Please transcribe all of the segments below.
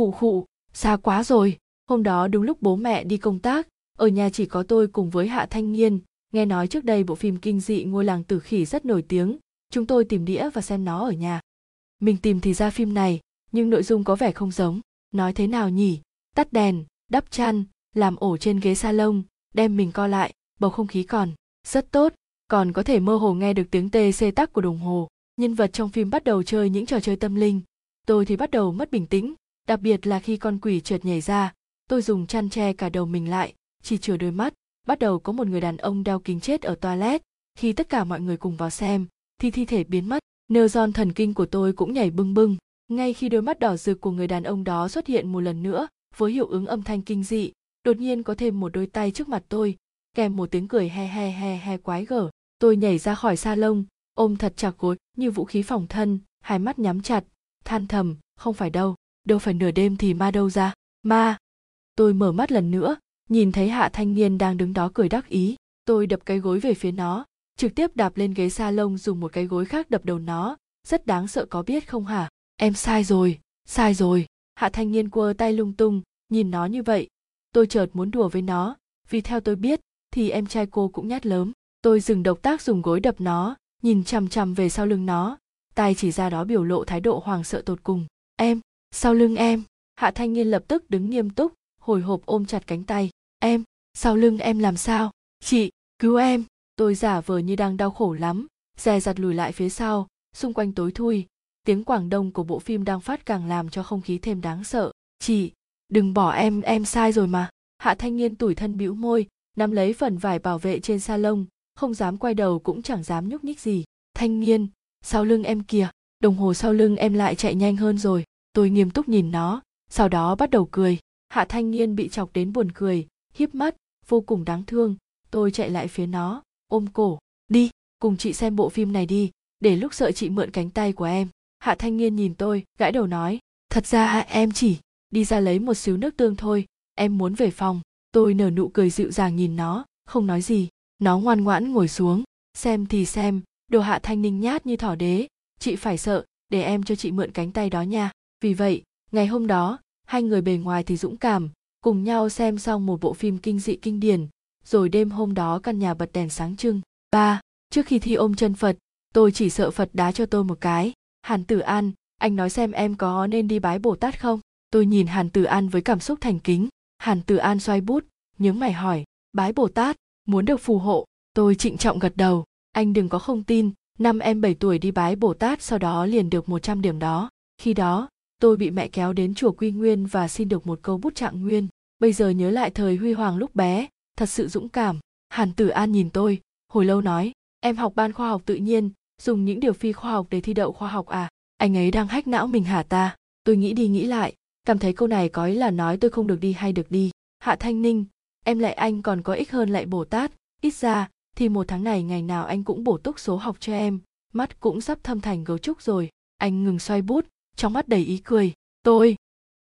khụ khụ, xa quá rồi, hôm đó đúng lúc bố mẹ đi công tác, ở nhà chỉ có tôi cùng với hạ thanh nghiên nghe nói trước đây bộ phim kinh dị ngôi làng tử khỉ rất nổi tiếng, chúng tôi tìm đĩa và xem nó ở nhà. Mình tìm thì ra phim này, nhưng nội dung có vẻ không giống. Nói thế nào nhỉ? Tắt đèn, đắp chăn, làm ổ trên ghế salon, đem mình co lại, bầu không khí còn rất tốt. Còn có thể mơ hồ nghe được tiếng tê xê tắc của đồng hồ. Nhân vật trong phim bắt đầu chơi những trò chơi tâm linh. Tôi thì bắt đầu mất bình tĩnh đặc biệt là khi con quỷ trượt nhảy ra tôi dùng chăn che cả đầu mình lại chỉ chừa đôi mắt. Bắt đầu có một người đàn ông đeo kính chết ở toilet. Khi tất cả mọi người cùng vào xem thì thi thể biến mất. Nơ giòn thần kinh của tôi cũng nhảy bưng bưng. Ngay khi đôi mắt đỏ rực của người đàn ông đó xuất hiện một lần nữa với hiệu ứng âm thanh kinh dị đột nhiên có thêm một đôi tay trước mặt tôi kèm một tiếng cười he he he he quái gở. Tôi nhảy ra khỏi sa lông, ôm thật chặt gối như vũ khí phòng thân hai mắt nhắm chặt. Than thầm không phải đâu đâu phải nửa đêm thì ma đâu ra. Ma! Tôi mở mắt lần nữa, nhìn thấy hạ thanh niên đang đứng đó cười đắc ý. Tôi đập cái gối về phía nó, trực tiếp đạp lên ghế sa lông dùng một cái gối khác đập đầu nó. Rất đáng sợ có biết không hả? Em sai rồi sai rồi. Hạ thanh niên quơ tay lung tung, nhìn nó như vậy. Tôi chợt muốn đùa với nó, vì theo tôi biết, thì em trai cô cũng nhát lớn tôi dừng động tác dùng gối đập nó, nhìn chằm chằm về sau lưng nó. Tay chỉ ra đó biểu lộ thái độ hoàng sợ tột cùng. Em! Sau lưng em, hạ thanh niên lập tức đứng nghiêm túc, hồi hộp ôm chặt cánh tay. Em, sau lưng em làm sao? Chị, cứu em. Tôi giả vờ như đang đau khổ lắm. Dè dặt lùi lại phía sau, xung quanh tối thui. Tiếng quảng đông của bộ phim đang phát càng làm cho không khí thêm đáng sợ. Chị, đừng bỏ em em sai rồi mà. Hạ thanh niên tủi thân bĩu môi, nắm lấy phần vải bảo vệ trên salon, không dám quay đầu cũng chẳng dám nhúc nhích gì. Thanh niên sau lưng em kìa. Đồng hồ sau lưng em lại chạy nhanh hơn rồi tôi nghiêm túc nhìn nó, sau đó bắt đầu cười. Hạ thanh niên bị chọc đến buồn cười hiếp mắt, vô cùng đáng thương. Tôi chạy lại phía nó, ôm cổ. Đi, cùng chị xem bộ phim này đi, để lúc sợ chị mượn cánh tay của em. Hạ thanh niên nhìn tôi, gãi đầu nói, thật ra em chỉ đi ra lấy một xíu nước tương thôi, em muốn về phòng. Tôi nở nụ cười dịu dàng nhìn nó, không nói gì. Nó ngoan ngoãn ngồi xuống, xem thì xem, đồ hạ thanh ninh nhát như thỏ đế, chị phải sợ, để em cho chị mượn cánh tay đó nha vì vậy, ngày hôm đó, hai người bề ngoài thì dũng cảm, cùng nhau xem xong một bộ phim kinh dị kinh điển, rồi đêm hôm đó căn nhà bật đèn sáng trưng. Ba, trước khi thi ôm chân phật, tôi chỉ sợ phật đá cho tôi một cái. Hàn tử an, anh nói xem em có nên đi bái bồ tát không? Tôi nhìn hàn tử an với cảm xúc thành kính. Hàn tử an xoay bút, nhướng mày hỏi, bái bồ tát, muốn được phù hộ? Tôi trịnh trọng gật đầu, anh đừng có không tin, năm em 7 tuổi đi bái bồ tát sau đó liền được 100 điểm đó. Khi đó tôi bị mẹ kéo đến chùa quy nguyên và xin được một câu bút trạng nguyên. Bây giờ nhớ lại thời huy hoàng lúc bé, thật sự dũng cảm. Hàn tử an nhìn tôi, hồi lâu nói, em học ban khoa học tự nhiên, dùng những điều phi khoa học để thi đậu khoa học à? Anh ấy đang hách não mình hả ta? Tôi nghĩ đi nghĩ lại, cảm thấy câu này có ý là nói tôi không được đi hay được đi. Hạ thanh ninh, em lại anh còn có ích hơn lại bồ tát. Ít ra, thì một tháng này ngày nào anh cũng bổ túc số học cho em. Mắt cũng sắp thâm thành gấu trúc rồi. Anh ngừng xoay bút trong mắt đầy ý cười, tôi.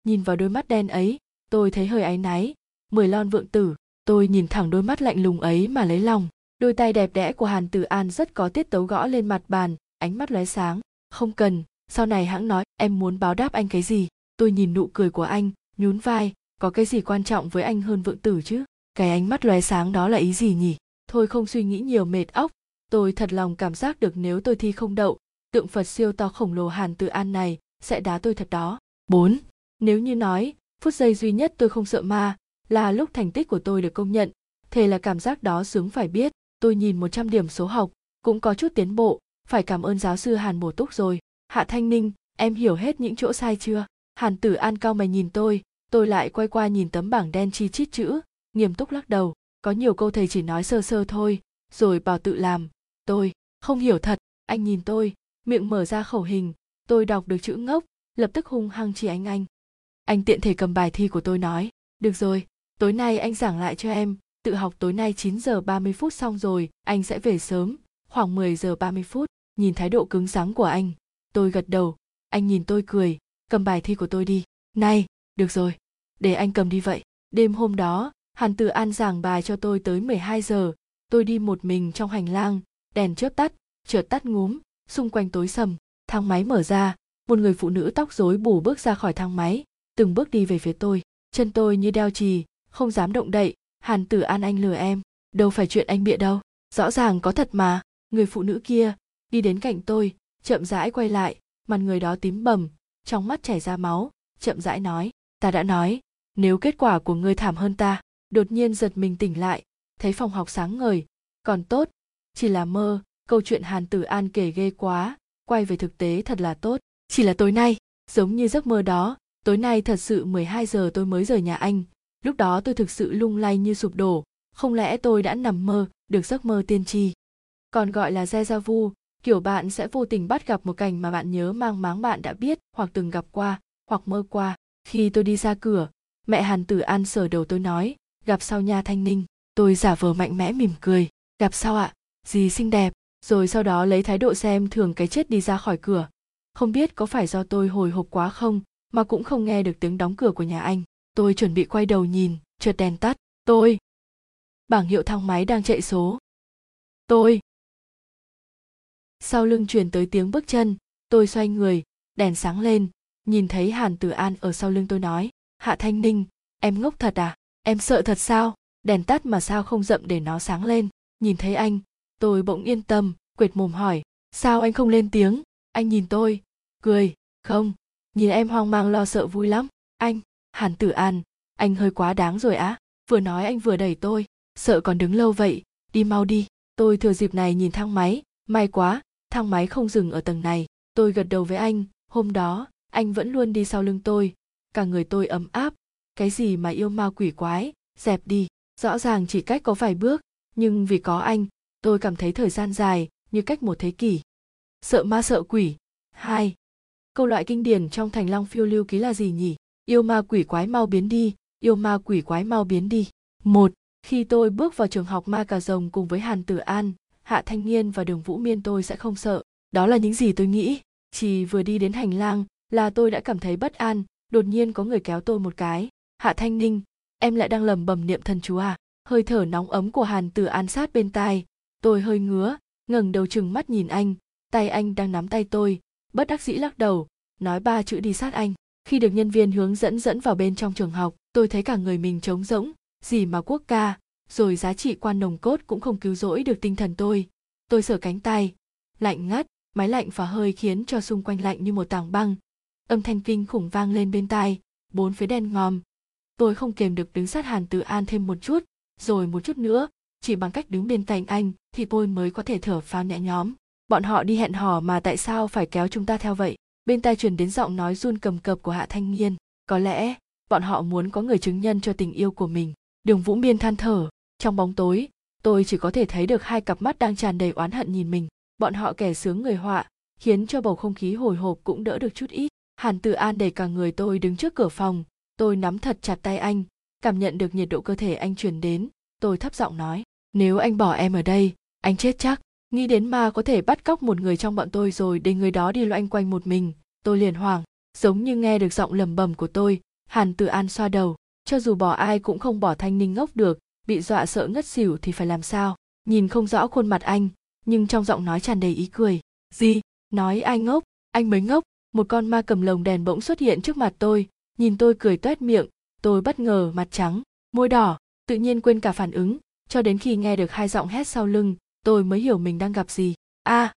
Nhìn vào đôi mắt đen ấy, tôi thấy hơi áy náy. Mười lon vượng tử, tôi nhìn thẳng đôi mắt lạnh lùng ấy mà lấy lòng. Đôi tay đẹp đẽ của hàn tử an rất có tiết tấu gõ lên mặt bàn, ánh mắt lóe sáng. Không cần, sau này hãng nói, em muốn báo đáp anh cái gì? Tôi nhìn nụ cười của anh, nhún vai. Có cái gì quan trọng với anh hơn vượng tử chứ? Cái ánh mắt lóe sáng đó là ý gì nhỉ? Thôi không suy nghĩ nhiều, mệt óc. Tôi thật lòng cảm giác được nếu tôi thi không đậu, tượng phật siêu to khổng lồ hàn Tử an này sẽ đá tôi thật đó 4. Nếu như nói, phút giây duy nhất tôi không sợ ma, là lúc thành tích của tôi được công nhận, thế là cảm giác đó sướng phải biết, tôi nhìn 100 điểm số học, cũng có chút tiến bộ, phải cảm ơn giáo sư Hàn Bổ Túc rồi. Hạ Thanh Ninh, em hiểu hết những chỗ sai chưa? Hàn Tử An cao mày nhìn tôi, tôi lại quay qua nhìn tấm bảng đen chi chít chữ, nghiêm túc lắc đầu, có nhiều câu thầy chỉ nói sơ sơ thôi, rồi bảo tự làm. Tôi, không hiểu thật, anh nhìn tôi, miệng mở ra khẩu hình, tôi đọc được chữ ngốc, lập tức hung hăng chỉ anh anh. Anh tiện thể cầm bài thi của tôi nói, được rồi, tối nay anh giảng lại cho em, tự học tối nay 9 giờ 30 phút xong rồi, anh sẽ về sớm. Khoảng 10 giờ 30 phút, nhìn thái độ cứng rắn của anh, tôi gật đầu. Anh nhìn tôi cười, cầm bài thi của tôi đi. Này, được rồi, để anh cầm đi vậy. Đêm hôm đó, hàn tử an giảng bài cho tôi tới 12 giờ. Tôi đi một mình trong hành lang, đèn chớp tắt, chợt tắt ngúm, xung quanh tối sầm thang máy mở ra, một người phụ nữ tóc rối bù bước ra khỏi thang máy, từng bước đi về phía tôi. Chân tôi như đeo chì, không dám động đậy, hàn tử an anh lừa em. Đâu phải chuyện anh bịa đâu. Rõ ràng có thật mà. Người phụ nữ kia, đi đến cạnh tôi, chậm rãi quay lại, mặt người đó tím bầm, trong mắt chảy ra máu, chậm rãi nói, ta đã nói, nếu kết quả của ngươi thảm hơn ta. Đột nhiên giật mình tỉnh lại, thấy phòng học sáng ngời, còn tốt, chỉ là mơ, câu chuyện hàn tử an kể ghê quá quay về thực tế thật là tốt. Chỉ là tối nay, giống như giấc mơ đó, tối nay thật sự 12 giờ tôi mới rời nhà anh. Lúc đó tôi thực sự lung lay như sụp đổ. Không lẽ tôi đã nằm mơ, được giấc mơ tiên tri? Còn gọi là deja vu, kiểu bạn sẽ vô tình bắt gặp một cảnh mà bạn nhớ mang máng bạn đã biết hoặc từng gặp qua, hoặc mơ qua. Khi tôi đi ra cửa, mẹ hàn tử an sờ đầu tôi nói, gặp sau nha thanh ninh, tôi giả vờ mạnh mẽ mỉm cười. Gặp sau ạ? Gì xinh đẹp rồi sau đó lấy thái độ xem thường cái chết đi ra khỏi cửa. Không biết có phải do tôi hồi hộp quá không, mà cũng không nghe được tiếng đóng cửa của nhà anh. Tôi chuẩn bị quay đầu nhìn, chợt đèn tắt. Tôi. Bảng hiệu thang máy đang chạy số. Tôi. Sau lưng truyền tới tiếng bước chân, tôi xoay người, đèn sáng lên, nhìn thấy hàn tử an ở sau lưng tôi nói, hạ thanh ninh, em ngốc thật à? Em sợ thật sao? Đèn tắt mà sao không dậm để nó sáng lên. Nhìn thấy anh tôi bỗng yên tâm, quệt mồm hỏi, sao anh không lên tiếng? Anh nhìn tôi, cười, không. Nhìn em hoang mang lo sợ vui lắm. Anh, hàn tử an, anh hơi quá đáng rồi á. Vừa nói anh vừa đẩy tôi. Sợ còn đứng lâu vậy, đi mau đi. Tôi thừa dịp này nhìn thang máy. May quá, thang máy không dừng ở tầng này. Tôi gật đầu với anh. Hôm đó, anh vẫn luôn đi sau lưng tôi. Cả người tôi ấm áp. Cái gì mà yêu ma quỷ quái, dẹp đi. Rõ ràng chỉ cách có vài bước. Nhưng vì có anh tôi cảm thấy thời gian dài như cách một thế kỷ. Sợ ma sợ quỷ. Hai. Câu loại kinh điển trong thành long phiêu lưu ký là gì nhỉ? Yêu ma quỷ quái mau biến đi, yêu ma quỷ quái mau biến đi. Một. Khi tôi bước vào trường học ma cà rồng cùng với hàn tử an, hạ thanh niên và đường vũ miên tôi sẽ không sợ. Đó là những gì tôi nghĩ. Chỉ vừa đi đến hành lang là tôi đã cảm thấy bất an, đột nhiên có người kéo tôi một cái. Hạ thanh ninh, em lại đang lầm bầm niệm thần chú à? Hơi thở nóng ấm của hàn tử an sát bên tai tôi hơi ngứa, ngẩng đầu chừng mắt nhìn anh, tay anh đang nắm tay tôi, bất đắc dĩ lắc đầu, nói ba chữ đi sát anh. Khi được nhân viên hướng dẫn dẫn vào bên trong trường học, tôi thấy cả người mình trống rỗng, gì mà quốc ca, rồi giá trị quan nồng cốt cũng không cứu rỗi được tinh thần tôi. Tôi sờ cánh tay, lạnh ngắt, máy lạnh và hơi khiến cho xung quanh lạnh như một tảng băng. Âm thanh kinh khủng vang lên bên tai, bốn phía đen ngòm. Tôi không kềm được đứng sát hàn tự an thêm một chút, rồi một chút nữa chỉ bằng cách đứng bên cạnh anh thì tôi mới có thể thở phào nhẹ nhõm. Bọn họ đi hẹn hò mà tại sao phải kéo chúng ta theo vậy? Bên tai truyền đến giọng nói run cầm cập của hạ thanh niên có lẽ bọn họ muốn có người chứng nhân cho tình yêu của mình. Đường vũ miên than thở. Trong bóng tối, tôi chỉ có thể thấy được hai cặp mắt đang tràn đầy oán hận nhìn mình. Bọn họ kẻ sướng người họa, khiến cho bầu không khí hồi hộp cũng đỡ được chút ít. Hàn tử an đẩy cả người tôi đứng trước cửa phòng. Tôi nắm thật chặt tay anh, cảm nhận được nhiệt độ cơ thể anh truyền đến. Tôi thấp giọng nói nếu anh bỏ em ở đây, anh chết chắc. Nghĩ đến ma có thể bắt cóc một người trong bọn tôi rồi để người đó đi loanh quanh một mình, tôi liền hoảng. Giống như nghe được giọng lầm bầm của tôi, hàn tử an xoa đầu. Cho dù bỏ ai cũng không bỏ thanh ninh ngốc được, bị dọa sợ ngất xỉu thì phải làm sao? Nhìn không rõ khuôn mặt anh, nhưng trong giọng nói tràn đầy ý cười. Gì? Nói ai ngốc? Anh mới ngốc. Một con ma cầm lồng đèn bỗng xuất hiện trước mặt tôi. Nhìn tôi cười toét miệng, tôi bất ngờ, mặt trắng, môi đỏ, tự nhiên quên cả phản ứng cho đến khi nghe được hai giọng hét sau lưng tôi mới hiểu mình đang gặp gì. A! À,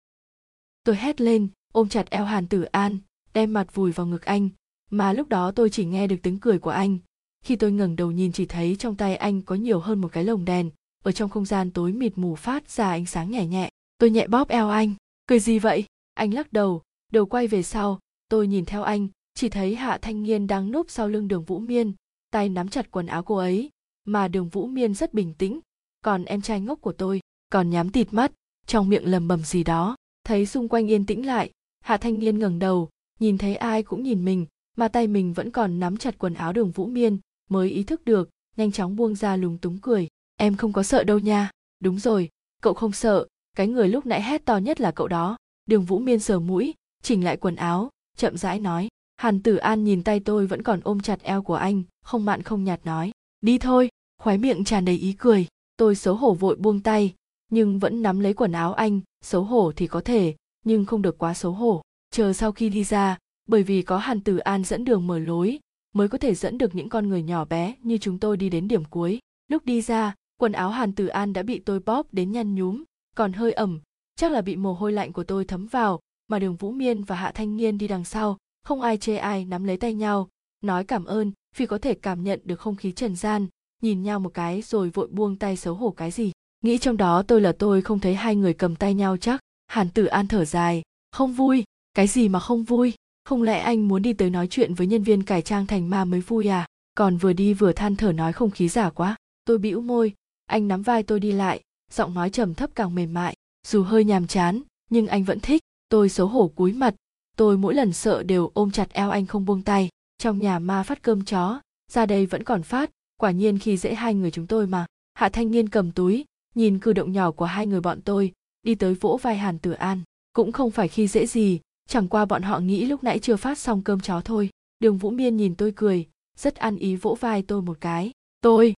tôi hét lên ôm chặt eo hàn tử an đem mặt vùi vào ngực anh. Mà lúc đó tôi chỉ nghe được tiếng cười của anh. Khi tôi ngẩng đầu nhìn chỉ thấy trong tay anh có nhiều hơn một cái lồng đèn. Ở trong không gian tối mịt mù phát ra ánh sáng nhẹ nhẹ. Tôi nhẹ bóp eo anh. Cười gì vậy? Anh lắc đầu. Đầu quay về sau tôi nhìn theo anh. Chỉ thấy hạ thanh niên đang núp sau lưng đường vũ miên tay nắm chặt quần áo cô ấy. Mà đường vũ miên rất bình tĩnh còn em trai ngốc của tôi còn nhắm tịt mắt, trong miệng lầm bầm gì đó. Thấy xung quanh yên tĩnh lại, hạ thanh niên ngẩng đầu, nhìn thấy ai cũng nhìn mình, mà tay mình vẫn còn nắm chặt quần áo đường vũ miên, mới ý thức được, nhanh chóng buông ra lúng túng cười. Em không có sợ đâu nha. Đúng rồi, cậu không sợ. Cái người lúc nãy hét to nhất là cậu đó. Đường vũ miên sờ mũi, chỉnh lại quần áo, chậm rãi nói. Hàn tử an nhìn tay tôi vẫn còn ôm chặt eo của anh, không mặn không nhạt nói. Đi thôi khoái miệng tràn đầy ý cười tôi xấu hổ vội buông tay, nhưng vẫn nắm lấy quần áo anh. Xấu hổ thì có thể, nhưng không được quá xấu hổ. Chờ sau khi đi ra, bởi vì có hàn tử an dẫn đường mở lối, mới có thể dẫn được những con người nhỏ bé như chúng tôi đi đến điểm cuối. Lúc đi ra, quần áo hàn tử an đã bị tôi bóp đến nhăn nhúm, còn hơi ẩm. Chắc là bị mồ hôi lạnh của tôi thấm vào, mà đường vũ miên và hạ thanh niên đi đằng sau, không ai chê ai nắm lấy tay nhau. Nói cảm ơn, vì có thể cảm nhận được không khí trần gian nhìn nhau một cái rồi vội buông tay xấu hổ cái gì. Nghĩ trong đó tôi là tôi không thấy hai người cầm tay nhau chắc. Hàn tử an thở dài. Không vui. Cái gì mà không vui? Không lẽ anh muốn đi tới nói chuyện với nhân viên cải trang thành ma mới vui à? Còn vừa đi vừa than thở nói không khí giả quá. Tôi bĩu môi. Anh nắm vai tôi đi lại. Giọng nói trầm thấp càng mềm mại. Dù hơi nhàm chán, nhưng anh vẫn thích. Tôi xấu hổ cúi mặt. Tôi mỗi lần sợ đều ôm chặt eo anh không buông tay. Trong nhà ma phát cơm chó, ra đây vẫn còn phát quả nhiên khi dễ hai người chúng tôi mà. Hạ thanh niên cầm túi, nhìn cử động nhỏ của hai người bọn tôi, đi tới vỗ vai hàn tử an. Cũng không phải khi dễ gì, chẳng qua bọn họ nghĩ lúc nãy chưa phát xong cơm chó thôi. Đường vũ miên nhìn tôi cười, rất ăn ý vỗ vai tôi một cái. Tôi,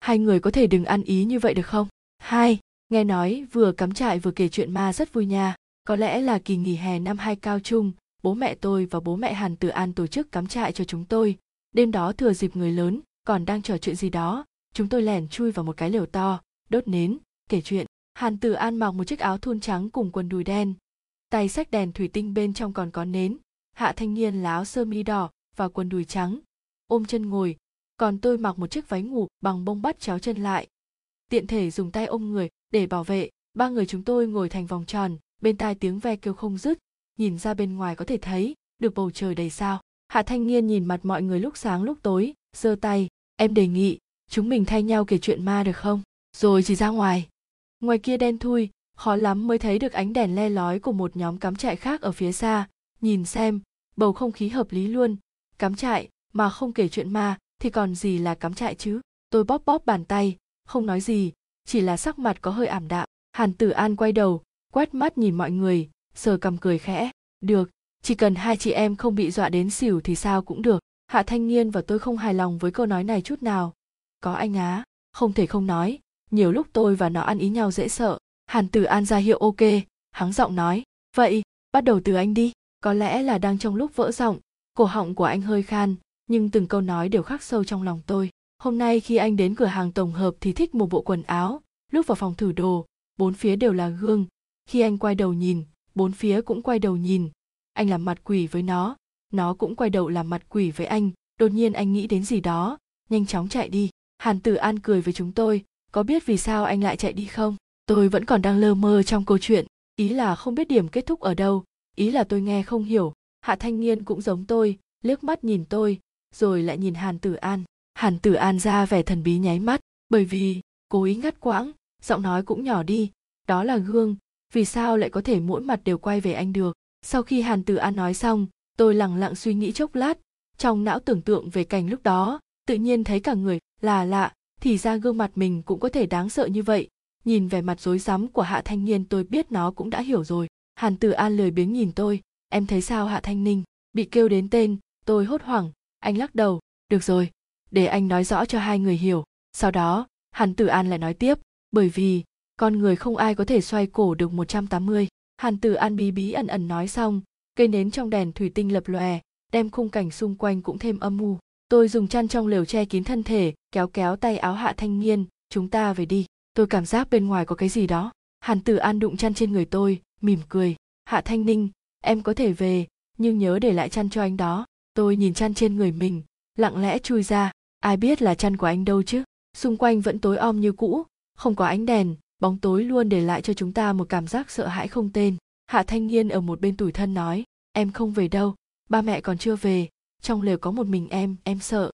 hai người có thể đừng ăn ý như vậy được không? Hai, nghe nói vừa cắm trại vừa kể chuyện ma rất vui nha. Có lẽ là kỳ nghỉ hè năm hai cao trung, bố mẹ tôi và bố mẹ hàn tử an tổ chức cắm trại cho chúng tôi. Đêm đó thừa dịp người lớn còn đang trò chuyện gì đó, chúng tôi lẻn chui vào một cái lều to, đốt nến, kể chuyện. Hàn tử an mặc một chiếc áo thun trắng cùng quần đùi đen, tay xách đèn thủy tinh bên trong còn có nến, hạ thanh niên là áo sơ mi đỏ và quần đùi trắng, ôm chân ngồi, còn tôi mặc một chiếc váy ngủ bằng bông bắt chéo chân lại. Tiện thể dùng tay ôm người để bảo vệ, ba người chúng tôi ngồi thành vòng tròn, bên tai tiếng ve kêu không dứt, nhìn ra bên ngoài có thể thấy được bầu trời đầy sao. Hạ thanh niên nhìn mặt mọi người lúc sáng lúc tối, giơ tay em đề nghị, chúng mình thay nhau kể chuyện ma được không? Rồi chỉ ra ngoài. Ngoài kia đen thui, khó lắm mới thấy được ánh đèn le lói của một nhóm cắm trại khác ở phía xa. Nhìn xem, bầu không khí hợp lý luôn. Cắm trại, mà không kể chuyện ma, thì còn gì là cắm trại chứ? Tôi bóp bóp bàn tay, không nói gì, chỉ là sắc mặt có hơi ảm đạm. Hàn tử an quay đầu, quét mắt nhìn mọi người, sờ cầm cười khẽ. Được, chỉ cần hai chị em không bị dọa đến xỉu thì sao cũng được hạ thanh niên và tôi không hài lòng với câu nói này chút nào. Có anh á, không thể không nói, nhiều lúc tôi và nó ăn ý nhau dễ sợ. Hàn tử an ra hiệu ok, hắng giọng nói, vậy, bắt đầu từ anh đi, có lẽ là đang trong lúc vỡ giọng. Cổ họng của anh hơi khan, nhưng từng câu nói đều khắc sâu trong lòng tôi. Hôm nay khi anh đến cửa hàng tổng hợp thì thích một bộ quần áo, lúc vào phòng thử đồ, bốn phía đều là gương. Khi anh quay đầu nhìn, bốn phía cũng quay đầu nhìn. Anh làm mặt quỷ với nó nó cũng quay đầu làm mặt quỷ với anh. Đột nhiên anh nghĩ đến gì đó. Nhanh chóng chạy đi. Hàn tử an cười với chúng tôi. Có biết vì sao anh lại chạy đi không? Tôi vẫn còn đang lơ mơ trong câu chuyện. Ý là không biết điểm kết thúc ở đâu. Ý là tôi nghe không hiểu. Hạ thanh niên cũng giống tôi, liếc mắt nhìn tôi, rồi lại nhìn hàn tử an. Hàn tử an ra vẻ thần bí nháy mắt, bởi vì cố ý ngắt quãng, giọng nói cũng nhỏ đi. Đó là gương. Vì sao lại có thể mỗi mặt đều quay về anh được? Sau khi hàn tử an nói xong tôi lặng lặng suy nghĩ chốc lát trong não tưởng tượng về cảnh lúc đó tự nhiên thấy cả người là lạ thì ra gương mặt mình cũng có thể đáng sợ như vậy. Nhìn vẻ mặt rối rắm của hạ thanh niên tôi biết nó cũng đã hiểu rồi. Hàn tử an lười biếng nhìn tôi em thấy sao hạ thanh ninh bị kêu đến tên tôi hốt hoảng anh lắc đầu được rồi để anh nói rõ cho hai người hiểu. Sau đó hàn tử an lại nói tiếp bởi vì con người không ai có thể xoay cổ được 180. Hàn Tử An bí bí ẩn ẩn nói xong, cây nến trong đèn thủy tinh lập lòe, đem khung cảnh xung quanh cũng thêm âm mưu. Tôi dùng chăn trong lều che kín thân thể, kéo kéo tay áo hạ thanh niên, chúng ta về đi. Tôi cảm giác bên ngoài có cái gì đó. Hàn Tử An đụng chăn trên người tôi, mỉm cười. Hạ Thanh Ninh, em có thể về, nhưng nhớ để lại chăn cho anh đó. Tôi nhìn chăn trên người mình, lặng lẽ chui ra. Ai biết là chăn của anh đâu chứ? Xung quanh vẫn tối om như cũ, không có ánh đèn, bóng tối luôn để lại cho chúng ta một cảm giác sợ hãi không tên hạ thanh niên ở một bên tủi thân nói, em không về đâu, ba mẹ còn chưa về, trong lều có một mình em em sợ.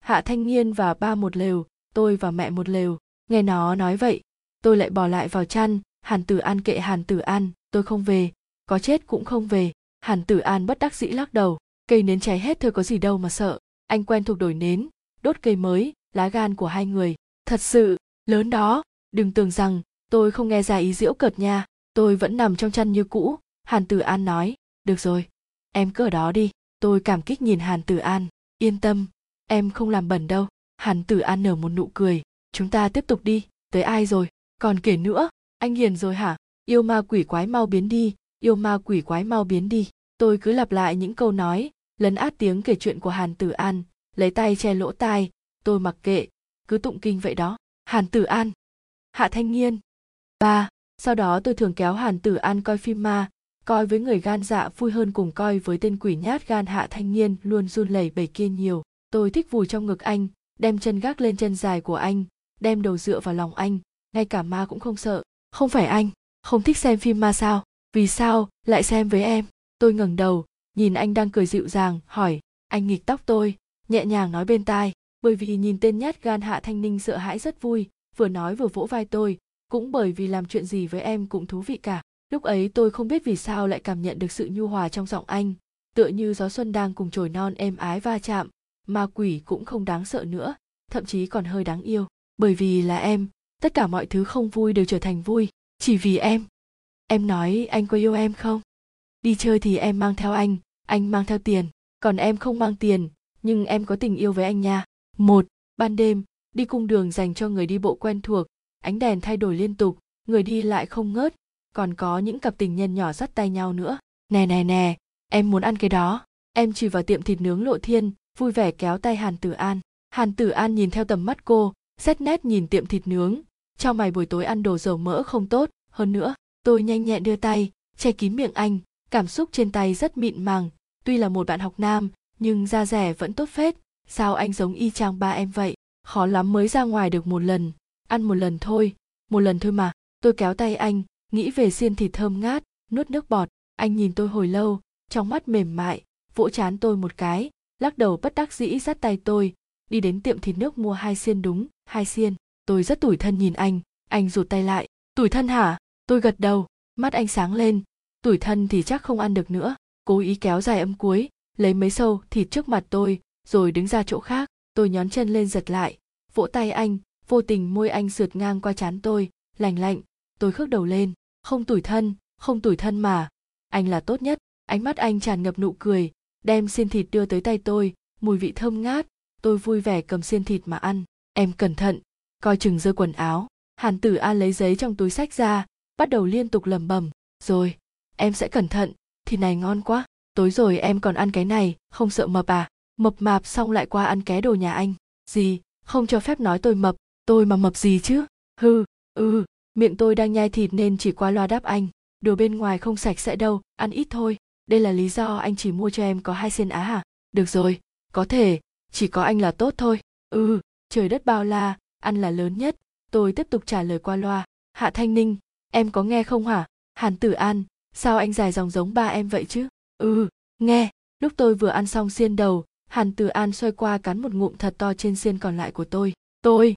Hạ thanh niên và ba một lều, tôi và mẹ một lều, nghe nó nói vậy, tôi lại bỏ lại vào chăn, hàn tử an kệ hàn tử an, tôi không về, có chết cũng không về. Hàn tử an bất đắc dĩ lắc đầu, cây nến cháy hết thôi có gì đâu mà sợ, anh quen thuộc đổi nến, đốt cây mới, lá gan của hai người, thật sự, lớn đó, đừng tưởng rằng tôi không nghe ra ý diễu cợt nha tôi vẫn nằm trong chăn như cũ, hàn tử an nói. Được rồi, em cứ ở đó đi, tôi cảm kích nhìn hàn tử an. Yên tâm, em không làm bẩn đâu. Hàn tử an nở một nụ cười. Chúng ta tiếp tục đi, tới ai rồi? Còn kể nữa, anh hiền rồi hả? Yêu ma quỷ quái mau biến đi, yêu ma quỷ quái mau biến đi. Tôi cứ lặp lại những câu nói, lấn át tiếng kể chuyện của hàn tử an, lấy tay che lỗ tai. Tôi mặc kệ, cứ tụng kinh vậy đó. Hàn tử an. Hạ thanh nghiên ba sau đó tôi thường kéo hàn tử an coi phim ma, coi với người gan dạ vui hơn cùng coi với tên quỷ nhát gan hạ thanh niên luôn run lẩy bẩy kia nhiều. Tôi thích vùi trong ngực anh, đem chân gác lên chân dài của anh, đem đầu dựa vào lòng anh, ngay cả ma cũng không sợ. Không phải anh, không thích xem phim ma sao? Vì sao lại xem với em? Tôi ngẩng đầu, nhìn anh đang cười dịu dàng, hỏi, anh nghịch tóc tôi, nhẹ nhàng nói bên tai, bởi vì nhìn tên nhát gan hạ thanh ninh sợ hãi rất vui, vừa nói vừa vỗ vai tôi cũng bởi vì làm chuyện gì với em cũng thú vị cả. Lúc ấy tôi không biết vì sao lại cảm nhận được sự nhu hòa trong giọng anh. Tựa như gió xuân đang cùng chồi non êm ái va chạm, ma quỷ cũng không đáng sợ nữa, thậm chí còn hơi đáng yêu. Bởi vì là em, tất cả mọi thứ không vui đều trở thành vui, chỉ vì em. Em nói, anh có yêu em không? Đi chơi thì em mang theo anh anh mang theo tiền, còn em không mang tiền, nhưng em có tình yêu với anh nha. Một, ban đêm, đi cung đường dành cho người đi bộ quen thuộc ánh đèn thay đổi liên tục, người đi lại không ngớt, còn có những cặp tình nhân nhỏ dắt tay nhau nữa. Nè nè nè, em muốn ăn cái đó. Em chỉ vào tiệm thịt nướng lộ thiên, vui vẻ kéo tay hàn tử an. Hàn tử an nhìn theo tầm mắt cô, xét nét nhìn tiệm thịt nướng. Cho mày buổi tối ăn đồ dầu mỡ không tốt. Hơn nữa, tôi nhanh nhẹn đưa tay, che kín miệng anh. Cảm xúc trên tay rất mịn màng. Tuy là một bạn học nam, nhưng da rẻ vẫn tốt phết. Sao anh giống y chang ba em vậy? Khó lắm mới ra ngoài được một lần ăn một lần thôi, một lần thôi mà. Tôi kéo tay anh, nghĩ về xiên thịt thơm ngát, nuốt nước bọt. Anh nhìn tôi hồi lâu, trong mắt mềm mại, vỗ chán tôi một cái, lắc đầu bất đắc dĩ dắt tay tôi. Đi đến tiệm thịt nước mua hai xiên đúng, hai xiên. Tôi rất tủi thân nhìn anh anh rụt tay lại. Tủi thân hả? Tôi gật đầu, mắt anh sáng lên. Tủi thân thì chắc không ăn được nữa. Cố ý kéo dài âm cuối, lấy mấy sâu thịt trước mặt tôi, rồi đứng ra chỗ khác. Tôi nhón chân lên giật lại, vỗ tay anh vô tình môi anh sượt ngang qua chán tôi lành lạnh, tôi khước đầu lên, không tủi thân, không tủi thân mà. Anh là tốt nhất. Ánh mắt anh tràn ngập nụ cười, đem xiên thịt đưa tới tay tôi, mùi vị thơm ngát, tôi vui vẻ cầm xiên thịt mà ăn. Em cẩn thận, coi chừng rơi quần áo. Hàn tử an lấy giấy trong túi sách ra, bắt đầu liên tục lẩm bẩm. Rồi, em sẽ cẩn thận thịt này ngon quá. Tối rồi em còn ăn cái này, không sợ mập à? Mập mạp xong lại qua ăn ké đồ nhà anh. Gì, không cho phép nói tôi mập tôi mà mập gì chứ? Hư ừ miệng tôi đang nhai thịt nên chỉ qua loa đáp anh. Đồ bên ngoài không sạch sẽ đâu, ăn ít thôi. Đây là lý do anh chỉ mua cho em có hai xiên á hả? Được rồi, có thể. Chỉ có anh là tốt thôi. Ừ trời đất bao la, ăn là lớn nhất. Tôi tiếp tục trả lời qua loa. Hạ thanh ninh, em có nghe không hả? Hàn tử an, sao anh dài dòng giống ba em vậy chứ? Ừ nghe. Lúc tôi vừa ăn xong xiên đầu, hàn tử an xoay qua cắn một ngụm thật to trên xiên còn lại của tôi. Tôi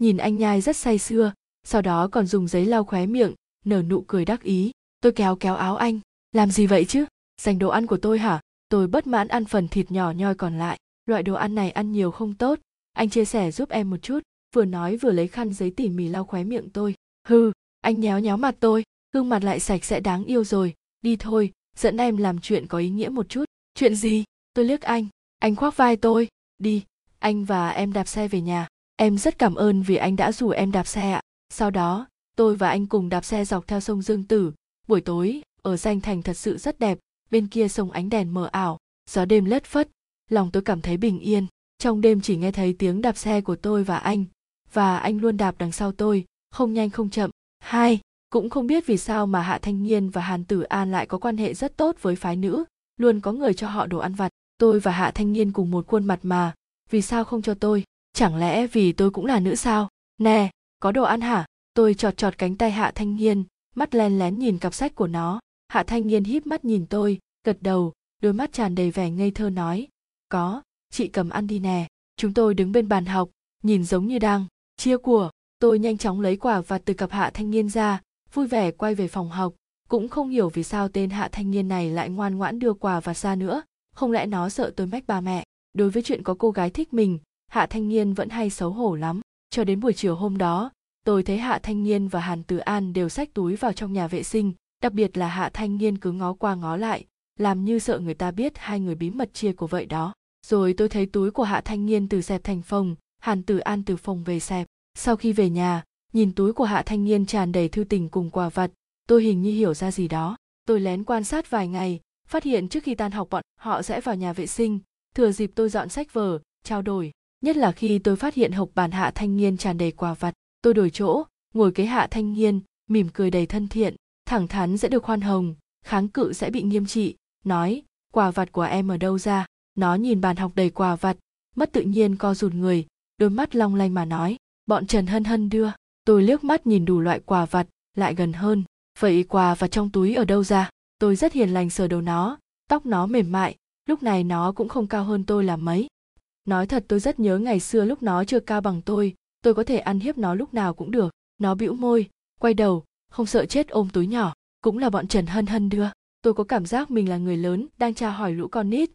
nhìn anh nhai rất say sưa sau đó còn dùng giấy lau khóe miệng nở nụ cười đắc ý. Tôi kéo kéo áo anh. Làm gì vậy chứ? Dành đồ ăn của tôi hả? Tôi bất mãn ăn phần thịt nhỏ nhoi còn lại. Loại đồ ăn này ăn nhiều không tốt. Anh chia sẻ giúp em một chút. Vừa nói vừa lấy khăn giấy tỉ mỉ lau khóe miệng tôi. Hừ, anh nhéo nhéo mặt tôi. Gương mặt lại sạch sẽ đáng yêu rồi. Đi thôi dẫn em làm chuyện có ý nghĩa một chút. Chuyện gì? Tôi liếc anh. Anh khoác vai tôi. Đi anh và em đạp xe về nhà em rất cảm ơn vì anh đã rủ em đạp xe ạ. Sau đó, tôi và anh cùng đạp xe dọc theo sông dương tử. Buổi tối, ở danh thành thật sự rất đẹp, bên kia sông ánh đèn mờ ảo, gió đêm lất phất. Lòng tôi cảm thấy bình yên, trong đêm chỉ nghe thấy tiếng đạp xe của tôi và anh và anh luôn đạp đằng sau tôi, không nhanh không chậm. Hai, cũng không biết vì sao mà hạ thanh nhiên và hàn tử an lại có quan hệ rất tốt với phái nữ, luôn có người cho họ đồ ăn vặt. Tôi và hạ thanh nhiên cùng một khuôn mặt mà, vì sao không cho tôi? Chẳng lẽ vì tôi cũng là nữ sao? Nè có đồ ăn hả? Tôi chọt chọt cánh tay hạ thanh niên, mắt len lén nhìn cặp sách của nó. Hạ thanh niên híp mắt nhìn tôi gật đầu đôi mắt tràn đầy vẻ ngây thơ nói có chị cầm ăn đi nè. Chúng tôi đứng bên bàn học nhìn giống như đang chia của. Tôi nhanh chóng lấy quả và từ cặp hạ thanh niên ra vui vẻ quay về phòng học. Cũng không hiểu vì sao tên hạ thanh niên này lại ngoan ngoãn đưa quà và ra nữa. Không lẽ nó sợ tôi mách ba mẹ? Đối với chuyện có cô gái thích mình hạ thanh niên vẫn hay xấu hổ lắm. Cho đến buổi chiều hôm đó, tôi thấy hạ thanh niên và hàn tử an đều xách túi vào trong nhà vệ sinh, đặc biệt là hạ thanh niên cứ ngó qua ngó lại, làm như sợ người ta biết hai người bí mật chia của vậy đó. Rồi tôi thấy túi của hạ thanh niên từ xẹp thành phòng hàn tử an từ phòng về xẹp. Sau khi về nhà, nhìn túi của hạ thanh niên tràn đầy thư tình cùng quà vặt, tôi hình như hiểu ra gì đó. Tôi lén quan sát vài ngày, phát hiện trước khi tan học bọn họ sẽ vào nhà vệ sinh. Thừa dịp tôi dọn sách vở, trao đổi nhất là khi tôi phát hiện hộp bàn hạ thanh niên tràn đầy quà vặt tôi đổi chỗ, ngồi kế hạ thanh niên, mỉm cười đầy thân thiện, thẳng thắn sẽ được khoan hồng, kháng cự sẽ bị nghiêm trị, nói quà vặt của em ở đâu ra? Nó nhìn bàn học đầy quà vặt mất tự nhiên co rụt người, đôi mắt long lanh mà nói, bọn trần hân hân đưa. Tôi liếc mắt nhìn đủ loại quà vặt lại gần hơn, vậy quà vặt trong túi ở đâu ra? Tôi rất hiền lành sờ đầu nó, tóc nó mềm mại, lúc này nó cũng không cao hơn tôi là mấy nói thật tôi rất nhớ ngày xưa lúc nó chưa cao bằng tôi tôi có thể ăn hiếp nó lúc nào cũng được. Nó bĩu môi, quay đầu, không sợ chết ôm túi nhỏ, cũng là bọn trần hân hân đưa. Tôi có cảm giác mình là người lớn đang tra hỏi lũ con nít.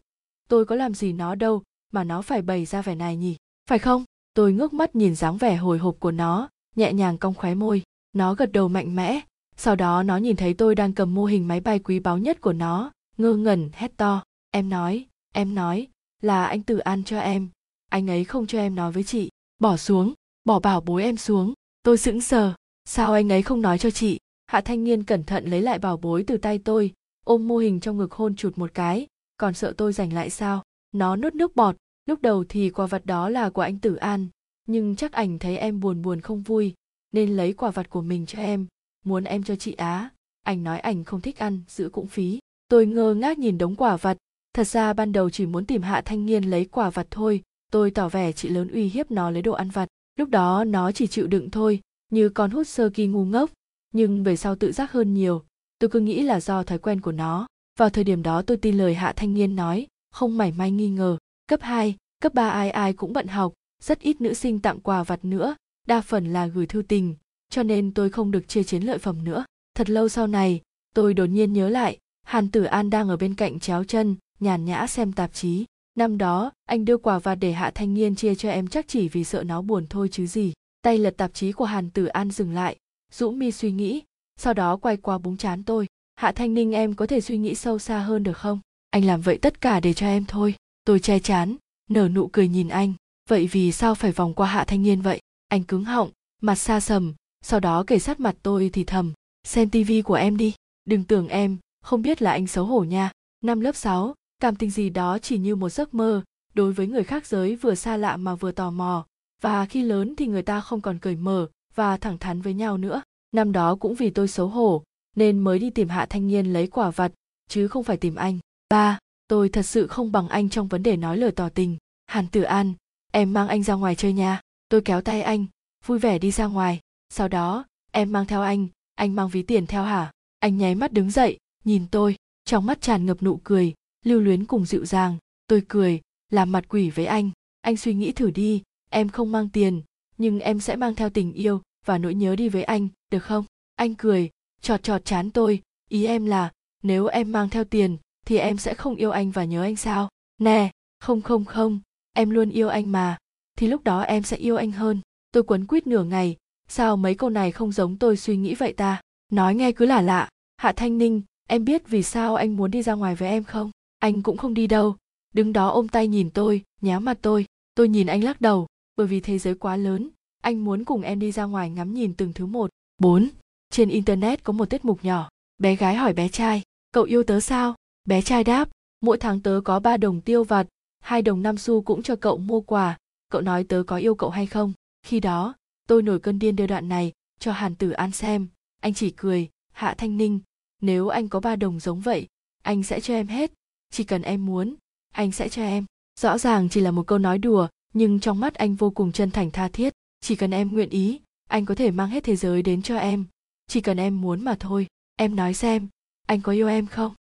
Tôi có làm gì nó đâu, mà nó phải bày ra vẻ này nhỉ? Phải không? Tôi ngước mắt nhìn dáng vẻ hồi hộp của nó, nhẹ nhàng cong khóe môi. Nó gật đầu mạnh mẽ. Sau đó nó nhìn thấy tôi đang cầm mô hình máy bay quý báu nhất của nó, ngơ ngẩn, hét to. Em nói em nói là anh tự ăn cho em. Anh ấy không cho em nói với chị. Bỏ xuống, bỏ bảo bối em xuống. Tôi sững sờ. Sao anh ấy không nói cho chị? Hạ thanh niên cẩn thận lấy lại bảo bối từ tay tôi. Ôm mô hình trong ngực hôn chụt một cái. Còn sợ tôi giành lại sao? Nó nuốt nước bọt. Lúc đầu thì quà vật đó là của anh tử an. Nhưng chắc ảnh thấy em buồn buồn không vui. Nên lấy quà vật của mình cho em. Muốn em cho chị á. Ảnh nói ảnh không thích ăn, giữ cũng phí. Tôi ngơ ngác nhìn đống quả vật thật ra ban đầu chỉ muốn tìm hạ thanh niên lấy quả vặt thôi tôi tỏ vẻ chị lớn uy hiếp nó lấy đồ ăn vặt. Lúc đó nó chỉ chịu đựng thôi như con hút sơ kỳ ngu ngốc nhưng về sau tự giác hơn nhiều. Tôi cứ nghĩ là do thói quen của nó. Vào thời điểm đó tôi tin lời hạ thanh niên nói không mảy may nghi ngờ. Cấp 2, cấp 3 ai ai cũng bận học rất ít nữ sinh tặng quà vặt nữa đa phần là gửi thư tình cho nên tôi không được chia chiến lợi phẩm nữa. Thật lâu sau này tôi đột nhiên nhớ lại hàn tử an đang ở bên cạnh chéo chân nhàn nhã xem tạp chí. Năm đó anh đưa quà và để hạ thanh niên chia cho em chắc chỉ vì sợ nó buồn thôi chứ gì. Tay lật tạp chí của hàn tử an dừng lại. Rũ mi suy nghĩ. Sau đó quay qua búng chán tôi. Hạ thanh ninh em có thể suy nghĩ sâu xa hơn được không? Anh làm vậy tất cả để cho em thôi. Tôi che chán nở nụ cười nhìn anh. Vậy vì sao phải vòng qua hạ thanh niên vậy? Anh cứng họng mặt xa sầm sau đó kể sát mặt tôi thì thầm. Xem tivi của em đi. Đừng tưởng em không biết là anh xấu hổ nha. Năm lớp 6, cảm tình gì đó chỉ như một giấc mơ, đối với người khác giới vừa xa lạ mà vừa tò mò, và khi lớn thì người ta không còn cởi mở và thẳng thắn với nhau nữa. Năm đó cũng vì tôi xấu hổ, nên mới đi tìm hạ thanh niên lấy quả vặt, chứ không phải tìm anh. Ba, tôi thật sự không bằng anh trong vấn đề nói lời tỏ tình. Hàn tử an, em mang anh ra ngoài chơi nha. Tôi kéo tay anh, vui vẻ đi ra ngoài. Sau đó, em mang theo anh anh mang ví tiền theo hả? Anh nháy mắt đứng dậy, nhìn tôi, trong mắt tràn ngập nụ cười lưu luyến cùng dịu dàng. Tôi cười, làm mặt quỷ với anh. Anh suy nghĩ thử đi, em không mang tiền, nhưng em sẽ mang theo tình yêu và nỗi nhớ đi với anh, được không? Anh cười chọt chọt chán tôi. Ý em là, nếu em mang theo tiền, thì em sẽ không yêu anh và nhớ anh sao? Nè, không không không, em luôn yêu anh mà. Thì lúc đó em sẽ yêu anh hơn. Tôi quấn quýt nửa ngày. Sao mấy câu này không giống tôi suy nghĩ vậy ta? Nói nghe cứ là lạ. Hạ thanh ninh, em biết vì sao anh muốn đi ra ngoài với em không? Anh cũng không đi đâu. Đứng đó ôm tay nhìn tôi nhéo mặt tôi. Tôi nhìn anh lắc đầu, bởi vì thế giới quá lớn. Anh muốn cùng em đi ra ngoài ngắm nhìn từng thứ một. Bốn, trên internet có một tiết mục nhỏ. Bé gái hỏi bé trai, cậu yêu tớ sao? Bé trai đáp, mỗi tháng tớ có ba đồng tiêu vặt, hai đồng năm xu cũng cho cậu mua quà. Cậu nói tớ có yêu cậu hay không? Khi đó, tôi nổi cơn điên đưa đoạn này cho hàn tử an xem. Anh chỉ cười, hạ thanh ninh, nếu anh có ba đồng giống vậy, anh sẽ cho em hết chỉ cần em muốn, anh sẽ cho em. Rõ ràng chỉ là một câu nói đùa, nhưng trong mắt anh vô cùng chân thành tha thiết. Chỉ cần em nguyện ý, anh có thể mang hết thế giới đến cho em. Chỉ cần em muốn mà thôi, em nói xem, anh có yêu em không?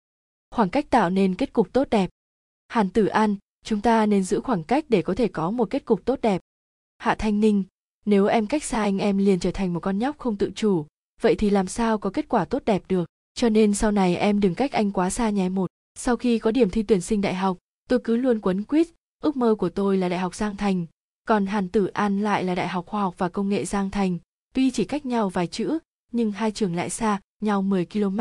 Khoảng cách tạo nên kết cục tốt đẹp. Hàn tử an, chúng ta nên giữ khoảng cách để có thể có một kết cục tốt đẹp. Hạ thanh ninh, nếu em cách xa anh em liền trở thành một con nhóc không tự chủ, vậy thì làm sao có kết quả tốt đẹp được? Cho nên sau này em đừng cách anh quá xa nhé một sau khi có điểm thi tuyển sinh đại học, tôi cứ luôn quấn quýt, ước mơ của tôi là đại học giang thành. Còn hàn tử an lại là đại học khoa học và công nghệ giang thành. Tuy chỉ cách nhau vài chữ, nhưng hai trường lại xa nhau 10 km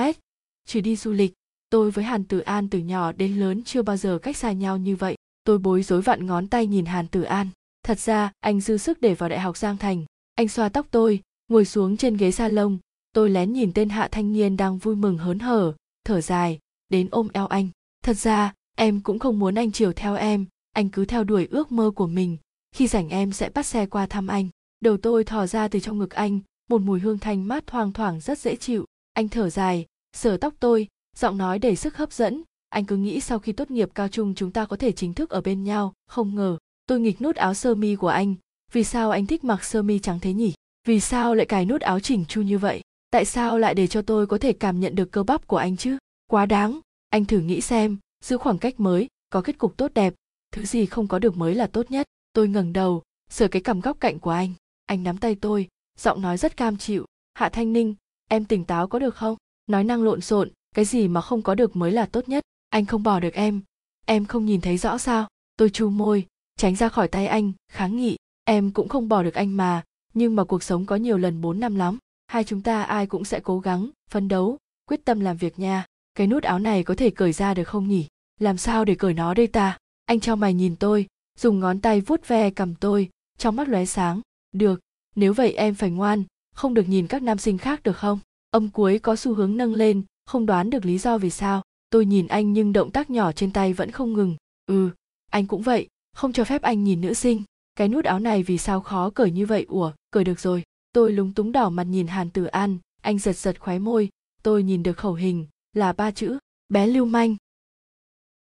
chỉ đi du lịch, tôi với hàn tử an từ nhỏ đến lớn chưa bao giờ cách xa nhau như vậy. Tôi bối rối vặn ngón tay nhìn hàn tử an. Thật ra, anh dư sức để vào đại học giang thành. Anh xoa tóc tôi, ngồi xuống trên ghế salon. Tôi lén nhìn tên hạ thanh niên đang vui mừng hớn hở, thở dài đến ôm eo anh. Thật ra, em cũng không muốn anh chiều theo em, anh cứ theo đuổi ước mơ của mình. Khi rảnh em sẽ bắt xe qua thăm anh. Đầu tôi thò ra từ trong ngực anh, một mùi hương thanh mát thoang thoảng rất dễ chịu. Anh thở dài, sờ tóc tôi, giọng nói đầy sức hấp dẫn. Anh cứ nghĩ sau khi tốt nghiệp cao trung chúng ta có thể chính thức ở bên nhau. Không ngờ, tôi nghịch nút áo sơ mi của anh. Vì sao anh thích mặc sơ mi trắng thế nhỉ? Vì sao lại cài nút áo chỉnh chu như vậy? Tại sao lại để cho tôi có thể cảm nhận được cơ bắp của anh chứ? Quá đáng. Anh thử nghĩ xem, giữ khoảng cách mới, có kết cục tốt đẹp, thứ gì không có được mới là tốt nhất. Tôi ngẩng đầu sửa cái cằm góc cạnh của anh. Anh nắm tay tôi, giọng nói rất cam chịu. Hạ thanh ninh, em tỉnh táo có được không? Nói năng lộn xộn, cái gì mà không có được mới là tốt nhất. Anh không bỏ được em. Em không nhìn thấy rõ sao? Tôi chu môi, tránh ra khỏi tay anh, kháng nghị. Em cũng không bỏ được anh mà, nhưng mà cuộc sống có nhiều lần bốn năm lắm. Hai chúng ta ai cũng sẽ cố gắng, phấn đấu, quyết tâm làm việc nha cái nút áo này có thể cởi ra được không nhỉ? Làm sao để cởi nó đây ta? Anh cho mày nhìn tôi, dùng ngón tay vuốt ve cầm tôi, trong mắt lóe sáng. Được, nếu vậy em phải ngoan, không được nhìn các nam sinh khác được không? Âm cuối có xu hướng nâng lên, không đoán được lý do vì sao. Tôi nhìn anh nhưng động tác nhỏ trên tay vẫn không ngừng. Ừ anh cũng vậy, không cho phép anh nhìn nữ sinh. Cái nút áo này vì sao khó cởi như vậy? Ủa, cởi được rồi. Tôi lúng túng đỏ mặt nhìn hàn tử an. Anh giật giật khóe môi. Tôi nhìn được khẩu hình là ba chữ, bé lưu manh.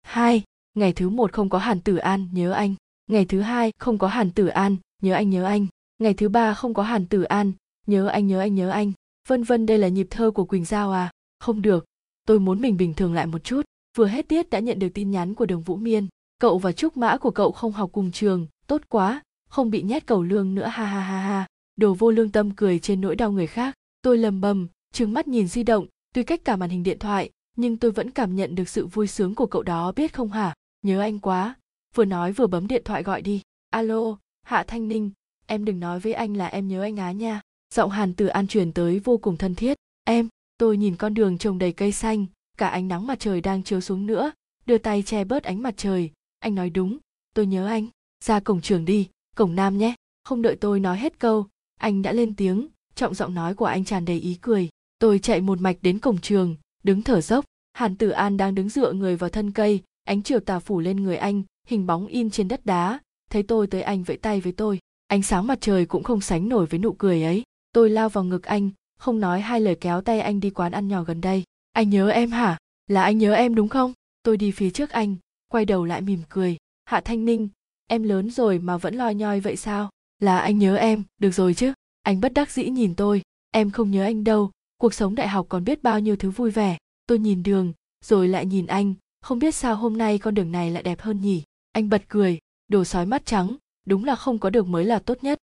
Hai, ngày thứ một không có hàn tử an, nhớ anh. Ngày thứ hai không có hàn tử an, nhớ anh nhớ anh. Ngày thứ ba không có hàn tử an, nhớ anh nhớ anh nhớ anh. Vân vân, đây là nhịp thơ của quỳnh giao à? Không được, tôi muốn mình bình thường lại một chút. Vừa hết tiết đã nhận được tin nhắn của đường vũ miên. Cậu và trúc mã của cậu không học cùng trường, tốt quá. Không bị nhét cầu lương nữa, ha ha ha ha. Đồ vô lương tâm cười trên nỗi đau người khác. Tôi lầm bầm, trừng mắt nhìn di động tuy cách cả màn hình điện thoại, nhưng tôi vẫn cảm nhận được sự vui sướng của cậu đó, biết không hả? Nhớ anh quá. Vừa nói vừa bấm điện thoại gọi đi. Alo, hạ thanh ninh, em đừng nói với anh là em nhớ anh á nha. Giọng hàn từ an truyền tới vô cùng thân thiết. Em, tôi nhìn con đường trồng đầy cây xanh, cả ánh nắng mặt trời đang chiếu xuống nữa, đưa tay che bớt ánh mặt trời. Anh nói đúng, tôi nhớ anh. Ra cổng trường đi, cổng nam nhé. Không đợi tôi nói hết câu, anh đã lên tiếng, trọng giọng nói của anh tràn đầy ý cười tôi chạy một mạch đến cổng trường, đứng thở dốc. Hàn tử an đang đứng dựa người vào thân cây, ánh chiều tà phủ lên người anh, hình bóng in trên đất đá. Thấy tôi tới anh vẫy tay với tôi. Ánh sáng mặt trời cũng không sánh nổi với nụ cười ấy. Tôi lao vào ngực anh, không nói hai lời kéo tay anh đi quán ăn nhỏ gần đây. Anh nhớ em hả? Là anh nhớ em đúng không? Tôi đi phía trước anh, quay đầu lại mỉm cười. Hạ thanh ninh, em lớn rồi mà vẫn loi nhoi vậy sao? Là anh nhớ em, được rồi chứ? Anh bất đắc dĩ nhìn tôi. Em không nhớ anh đâu cuộc sống đại học còn biết bao nhiêu thứ vui vẻ. Tôi nhìn đường, rồi lại nhìn anh. Không biết sao hôm nay con đường này lại đẹp hơn nhỉ? Anh bật cười, đồ sói mắt trắng, đúng là không có được mới là tốt nhất.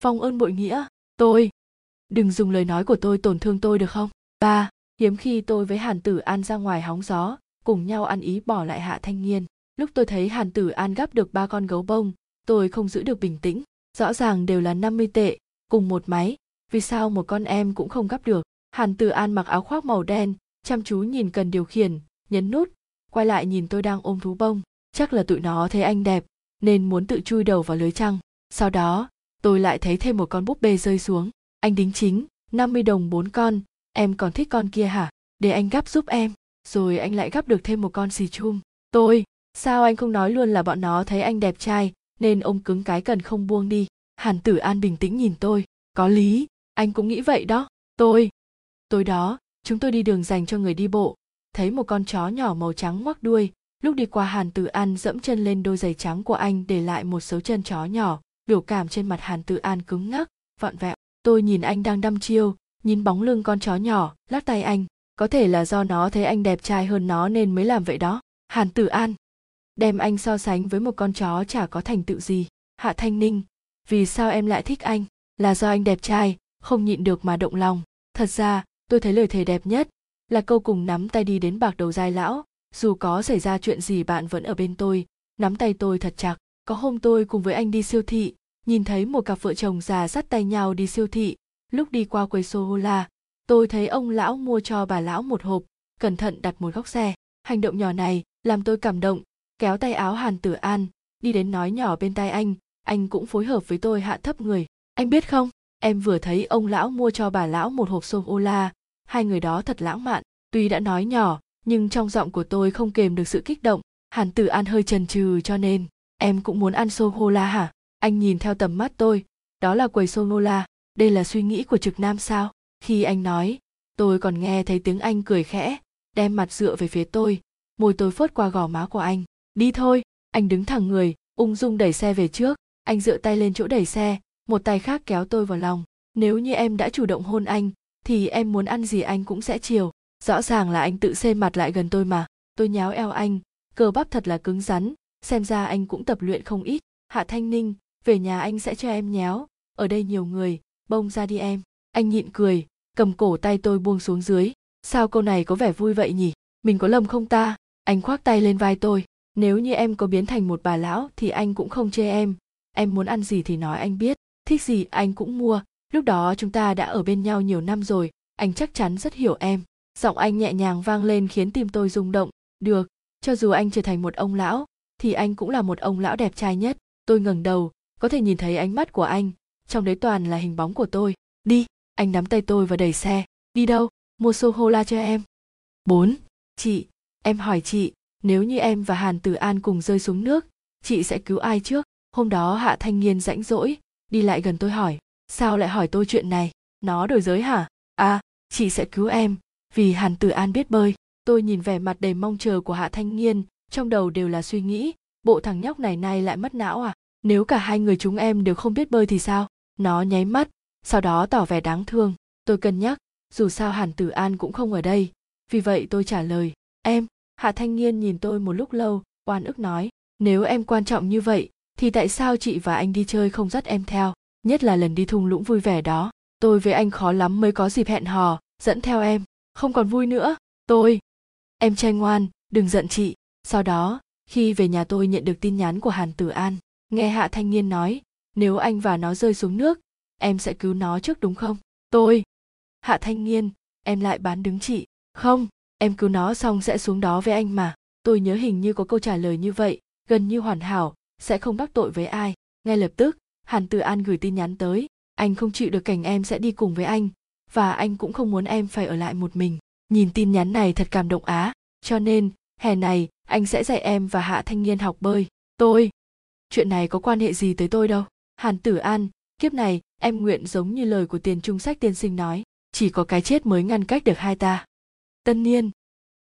Phong ơn bội nghĩa, tôi. Đừng dùng lời nói của tôi tổn thương tôi được không? Ba, hiếm khi tôi với hàn tử an ra ngoài hóng gió, cùng nhau ăn ý bỏ lại hạ thanh niên. Lúc tôi thấy hàn tử an gắp được ba con gấu bông, tôi không giữ được bình tĩnh. Rõ ràng đều là 50 tệ, cùng một máy, vì sao một con em cũng không gắp được? Hàn tử an mặc áo khoác màu đen, chăm chú nhìn cần điều khiển, nhấn nút, quay lại nhìn tôi đang ôm thú bông. Chắc là tụi nó thấy anh đẹp, nên muốn tự chui đầu vào lưới trăng. Sau đó, tôi lại thấy thêm một con búp bê rơi xuống. Anh đính chính 50 đồng bốn con, em còn thích con kia hả? Để anh gắp giúp em. Rồi anh lại gắp được thêm một con xì chum. Tôi, sao anh không nói luôn là bọn nó thấy anh đẹp trai, nên ông cứng cái cần không buông đi? Hàn tử an bình tĩnh nhìn tôi. Có lý, anh cũng nghĩ vậy đó. Tôi tối đó, chúng tôi đi đường dành cho người đi bộ. Thấy một con chó nhỏ màu trắng ngoắc đuôi. Lúc đi qua hàn tử an dẫm chân lên đôi giày trắng của anh để lại một số chân chó nhỏ. Biểu cảm trên mặt hàn tử an cứng ngắc, vặn vẹo. Tôi nhìn anh đang đăm chiêu, nhìn bóng lưng con chó nhỏ, lắc tay anh. Có thể là do nó thấy anh đẹp trai hơn nó nên mới làm vậy đó. Hàn tử an. Đem anh so sánh với một con chó chả có thành tựu gì. Hạ thanh ninh. Vì sao em lại thích anh? Là do anh đẹp trai, không nhịn được mà động lòng. Thật ra tôi thấy lời thề đẹp nhất là câu cùng nắm tay đi đến bạc đầu dai lão. Dù có xảy ra chuyện gì bạn vẫn ở bên tôi. Nắm tay tôi thật chặt. Có hôm tôi cùng với anh đi siêu thị, nhìn thấy một cặp vợ chồng già dắt tay nhau đi siêu thị. Lúc đi qua quầy sô la tôi thấy ông lão mua cho bà lão một hộp, cẩn thận đặt một góc xe. Hành động nhỏ này làm tôi cảm động, kéo tay áo hàn tử an, đi đến nói nhỏ bên tai anh. Anh cũng phối hợp với tôi hạ thấp người. Anh biết không? Em vừa thấy ông lão mua cho bà lão một hộp xôm ô la. Hai người đó thật lãng mạn. Tuy đã nói nhỏ, nhưng trong giọng của tôi không kềm được sự kích động. Hàn tử an hơi chần chừ cho nên, em cũng muốn ăn xôm ô la hả? Anh nhìn theo tầm mắt tôi. Đó là quầy xôm ô la. Đây là suy nghĩ của trực nam sao? Khi anh nói, tôi còn nghe thấy tiếng anh cười khẽ, đem mặt dựa về phía tôi. Môi tôi phớt qua gò má của anh. Đi thôi. Anh đứng thẳng người, ung dung đẩy xe về trước. Anh dựa tay lên chỗ đẩy xe một tay khác kéo tôi vào lòng. Nếu như em đã chủ động hôn anh, thì em muốn ăn gì anh cũng sẽ chiều. Rõ ràng là anh tự xê mặt lại gần tôi mà. Tôi nháo eo anh. Cơ bắp thật là cứng rắn. Xem ra anh cũng tập luyện không ít. Hạ thanh ninh, về nhà anh sẽ cho em nhéo. Ở đây nhiều người. Bông ra đi em. Anh nhịn cười, cầm cổ tay tôi buông xuống dưới. Sao câu này có vẻ vui vậy nhỉ? Mình có lầm không ta? Anh khoác tay lên vai tôi. Nếu như em có biến thành một bà lão thì anh cũng không chê em. Em muốn ăn gì thì nói anh biết thích gì anh cũng mua. Lúc đó chúng ta đã ở bên nhau nhiều năm rồi, anh chắc chắn rất hiểu em. Giọng anh nhẹ nhàng vang lên khiến tim tôi rung động. Được, cho dù anh trở thành một ông lão, thì anh cũng là một ông lão đẹp trai nhất. Tôi ngẩng đầu, có thể nhìn thấy ánh mắt của anh. Trong đấy toàn là hình bóng của tôi. Đi, anh nắm tay tôi và đẩy xe. Đi đâu? Mua sô hô la cho em. Bốn, chị, em hỏi chị, nếu như em và hàn tử an cùng rơi xuống nước, chị sẽ cứu ai trước? Hôm đó hạ thanh niên rãnh rỗi đi lại gần tôi hỏi, sao lại hỏi tôi chuyện này? Nó đổi giới hả? À chị sẽ cứu em, vì hàn tử an biết bơi. Tôi nhìn vẻ mặt đầy mong chờ của hạ thanh nghiên trong đầu đều là suy nghĩ, bộ thằng nhóc này nay lại mất não à? Nếu cả hai người chúng em đều không biết bơi thì sao? Nó nháy mắt, sau đó tỏ vẻ đáng thương. Tôi cân nhắc, dù sao hàn tử an cũng không ở đây. Vì vậy tôi trả lời, em. Hạ thanh nghiên nhìn tôi một lúc lâu, oan ức nói, nếu em quan trọng như vậy thì tại sao chị và anh đi chơi không dắt em theo? Nhất là lần đi thung lũng vui vẻ đó. Tôi với anh khó lắm mới có dịp hẹn hò, dẫn theo em. Không còn vui nữa. Tôi. Em trai ngoan, đừng giận chị. Sau đó, khi về nhà tôi nhận được tin nhắn của hàn tử an, nghe hạ thanh niên nói, nếu anh và nó rơi xuống nước, em sẽ cứu nó trước đúng không? Tôi. Hạ thanh niên, em lại bán đứng chị. Không, em cứu nó xong sẽ xuống đó với anh mà. Tôi nhớ hình như có câu trả lời như vậy, gần như hoàn hảo sẽ không đắc tội với ai. Ngay lập tức, hàn tử an gửi tin nhắn tới. Anh không chịu được cảnh em sẽ đi cùng với anh, và anh cũng không muốn em phải ở lại một mình. Nhìn tin nhắn này thật cảm động á. Cho nên, hè này, anh sẽ dạy em và hạ thanh niên học bơi. Tôi? Chuyện này có quan hệ gì tới tôi đâu? Hàn tử an, kiếp này, em nguyện giống như lời của tiền trung sách tiên sinh nói. Chỉ có cái chết mới ngăn cách được hai ta. Tân niên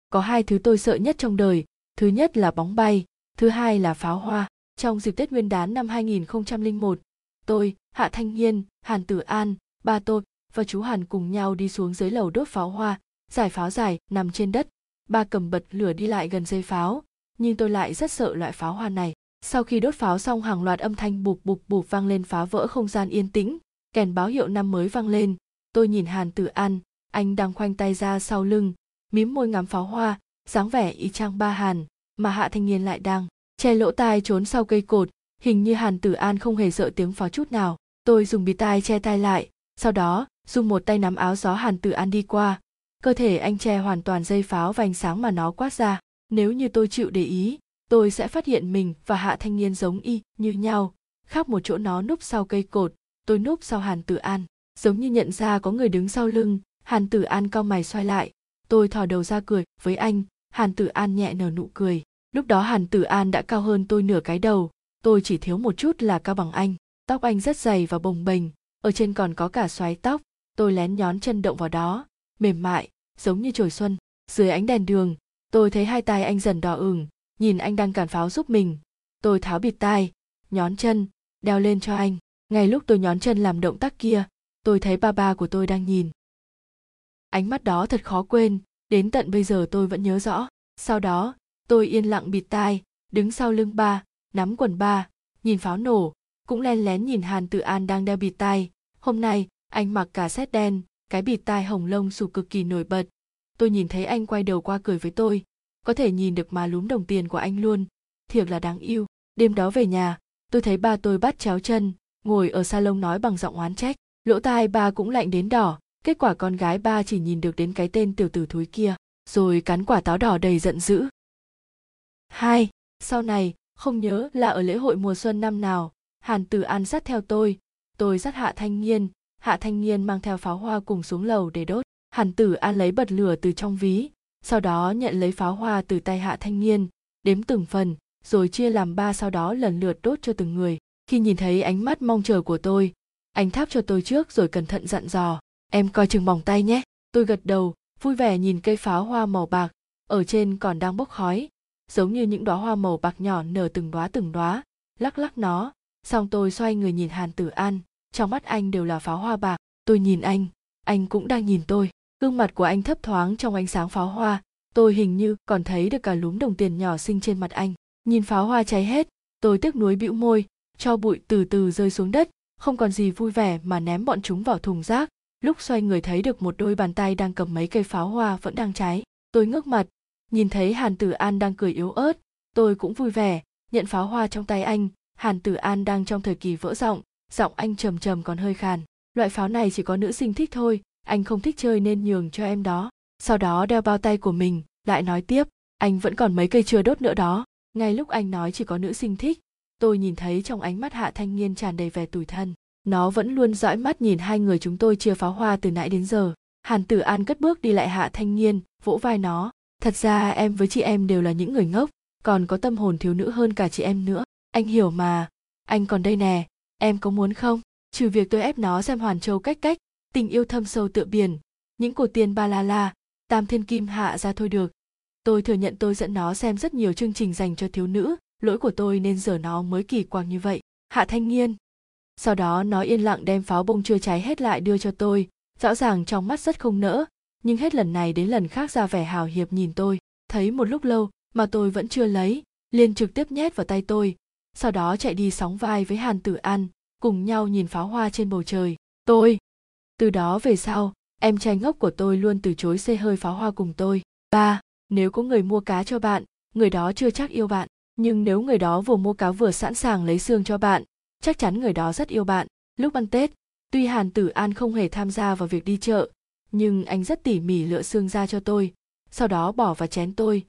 có hai thứ tôi sợ nhất trong đời. Thứ nhất là bóng bay, thứ hai là pháo hoa trong dịp Tết Nguyên đán năm 2001, tôi, Hạ Thanh Nhiên, Hàn Tử An, ba tôi và chú Hàn cùng nhau đi xuống dưới lầu đốt pháo hoa, giải pháo dài nằm trên đất. Ba cầm bật lửa đi lại gần dây pháo, nhưng tôi lại rất sợ loại pháo hoa này. Sau khi đốt pháo xong hàng loạt âm thanh bụp bụp bụp vang lên phá vỡ không gian yên tĩnh, kèn báo hiệu năm mới vang lên. Tôi nhìn Hàn Tử An, anh đang khoanh tay ra sau lưng, mím môi ngắm pháo hoa, dáng vẻ y chang ba Hàn, mà Hạ Thanh Nhiên lại đang che lỗ tai trốn sau cây cột, hình như hàn tử an không hề sợ tiếng pháo chút nào. Tôi dùng bịt tai che tai lại, sau đó, dùng một tay nắm áo gió hàn tử an đi qua. Cơ thể anh che hoàn toàn dây pháo và ánh sáng mà nó quát ra. Nếu như tôi chịu để ý, tôi sẽ phát hiện mình và hạ thanh niên giống y, như nhau. Khác một chỗ nó núp sau cây cột, tôi núp sau hàn tử an. Giống như nhận ra có người đứng sau lưng, hàn tử an cau mày xoay lại. Tôi thò đầu ra cười, với anh. Hàn tử an nhẹ nở nụ cười lúc đó hàn tử an đã cao hơn tôi nửa cái đầu, tôi chỉ thiếu một chút là cao bằng anh. Tóc anh rất dày và bồng bềnh, ở trên còn có cả xoáy tóc. Tôi lén nhón chân động vào đó, mềm mại, giống như trời xuân. Dưới ánh đèn đường, tôi thấy hai tay anh dần đỏ ửng, nhìn anh đang cản pháo giúp mình. Tôi tháo bịt tai, nhón chân, đeo lên cho anh. Ngay lúc tôi nhón chân làm động tác kia, tôi thấy ba ba của tôi đang nhìn. Ánh mắt đó thật khó quên, đến tận bây giờ tôi vẫn nhớ rõ. Sau đó tôi yên lặng bịt tai, đứng sau lưng ba, nắm quần ba, nhìn pháo nổ, cũng len lén nhìn hàn tự an đang đeo bịt tai. Hôm nay, anh mặc cả xét đen, cái bịt tai hồng lông xù cực kỳ nổi bật. Tôi nhìn thấy anh quay đầu qua cười với tôi, có thể nhìn được má lúm đồng tiền của anh luôn. Thiệt là đáng yêu. Đêm đó về nhà, tôi thấy ba tôi bắt chéo chân, ngồi ở salon nói bằng giọng oán trách. Lỗ tai ba cũng lạnh đến đỏ, kết quả con gái ba chỉ nhìn được đến cái tên tiểu tử thúi kia. Rồi cắn quả táo đỏ đầy giận dữ hai, sau này, không nhớ là ở lễ hội mùa xuân năm nào, hàn tử an dắt theo tôi. Tôi dắt hạ thanh niên hạ thanh niên mang theo pháo hoa cùng xuống lầu để đốt. Hàn tử an lấy bật lửa từ trong ví, sau đó nhận lấy pháo hoa từ tay hạ thanh niên đếm từng phần, rồi chia làm ba sau đó lần lượt đốt cho từng người. Khi nhìn thấy ánh mắt mong chờ của tôi, anh thắp cho tôi trước rồi cẩn thận dặn dò, em coi chừng bỏng tay nhé. Tôi gật đầu, vui vẻ nhìn cây pháo hoa màu bạc, ở trên còn đang bốc khói giống như những đóa hoa màu bạc nhỏ nở từng đóa từng đóa, lắc lắc nó. Xong tôi xoay người nhìn hàn tử an, trong mắt anh đều là pháo hoa bạc. Tôi nhìn anh anh cũng đang nhìn tôi. Gương mặt của anh thấp thoáng trong ánh sáng pháo hoa. Tôi hình như còn thấy được cả lúm đồng tiền nhỏ xinh trên mặt anh. Nhìn pháo hoa cháy hết, tôi tiếc nuối bĩu môi, cho bụi từ từ rơi xuống đất. Không còn gì vui vẻ mà ném bọn chúng vào thùng rác. Lúc xoay người thấy được một đôi bàn tay đang cầm mấy cây pháo hoa vẫn đang cháy. Tôi ngước mặt nhìn thấy hàn tử an đang cười yếu ớt, tôi cũng vui vẻ, nhận pháo hoa trong tay anh. Hàn tử an đang trong thời kỳ vỡ giọng giọng anh trầm trầm còn hơi khàn. Loại pháo này chỉ có nữ sinh thích thôi, anh không thích chơi nên nhường cho em đó. Sau đó đeo bao tay của mình, lại nói tiếp, anh vẫn còn mấy cây chưa đốt nữa đó. Ngay lúc anh nói chỉ có nữ sinh thích, tôi nhìn thấy trong ánh mắt hạ thanh niên tràn đầy vẻ tủi thân. Nó vẫn luôn dõi mắt nhìn hai người chúng tôi chia pháo hoa từ nãy đến giờ. Hàn tử an cất bước đi lại hạ thanh niên, vỗ vai nó thật ra em với chị em đều là những người ngốc, còn có tâm hồn thiếu nữ hơn cả chị em nữa. Anh hiểu mà. Anh còn đây nè, em có muốn không? Trừ việc tôi ép nó xem hoàn châu cách cách, tình yêu thâm sâu tựa biển. Những cổ tiền ba la la, tam thiên kim hạ ra thôi được. Tôi thừa nhận tôi dẫn nó xem rất nhiều chương trình dành cho thiếu nữ, lỗi của tôi nên giờ nó mới kỳ quặc như vậy. Hạ thanh nghiên sau đó nó yên lặng đem pháo bông chưa cháy hết lại đưa cho tôi, rõ ràng trong mắt rất không nỡ nhưng hết lần này đến lần khác ra vẻ hào hiệp nhìn tôi, thấy một lúc lâu mà tôi vẫn chưa lấy, liền trực tiếp nhét vào tay tôi. Sau đó chạy đi sóng vai với hàn tử an, cùng nhau nhìn pháo hoa trên bầu trời. Tôi! Từ đó về sau, em trai ngốc của tôi luôn từ chối xê hơi pháo hoa cùng tôi. Ba! Nếu có người mua cá cho bạn, người đó chưa chắc yêu bạn. Nhưng nếu người đó vừa mua cá vừa sẵn sàng lấy xương cho bạn, chắc chắn người đó rất yêu bạn. Lúc ăn tết, tuy hàn tử an không hề tham gia vào việc đi chợ nhưng anh rất tỉ mỉ lựa xương ra cho tôi, sau đó bỏ vào chén tôi.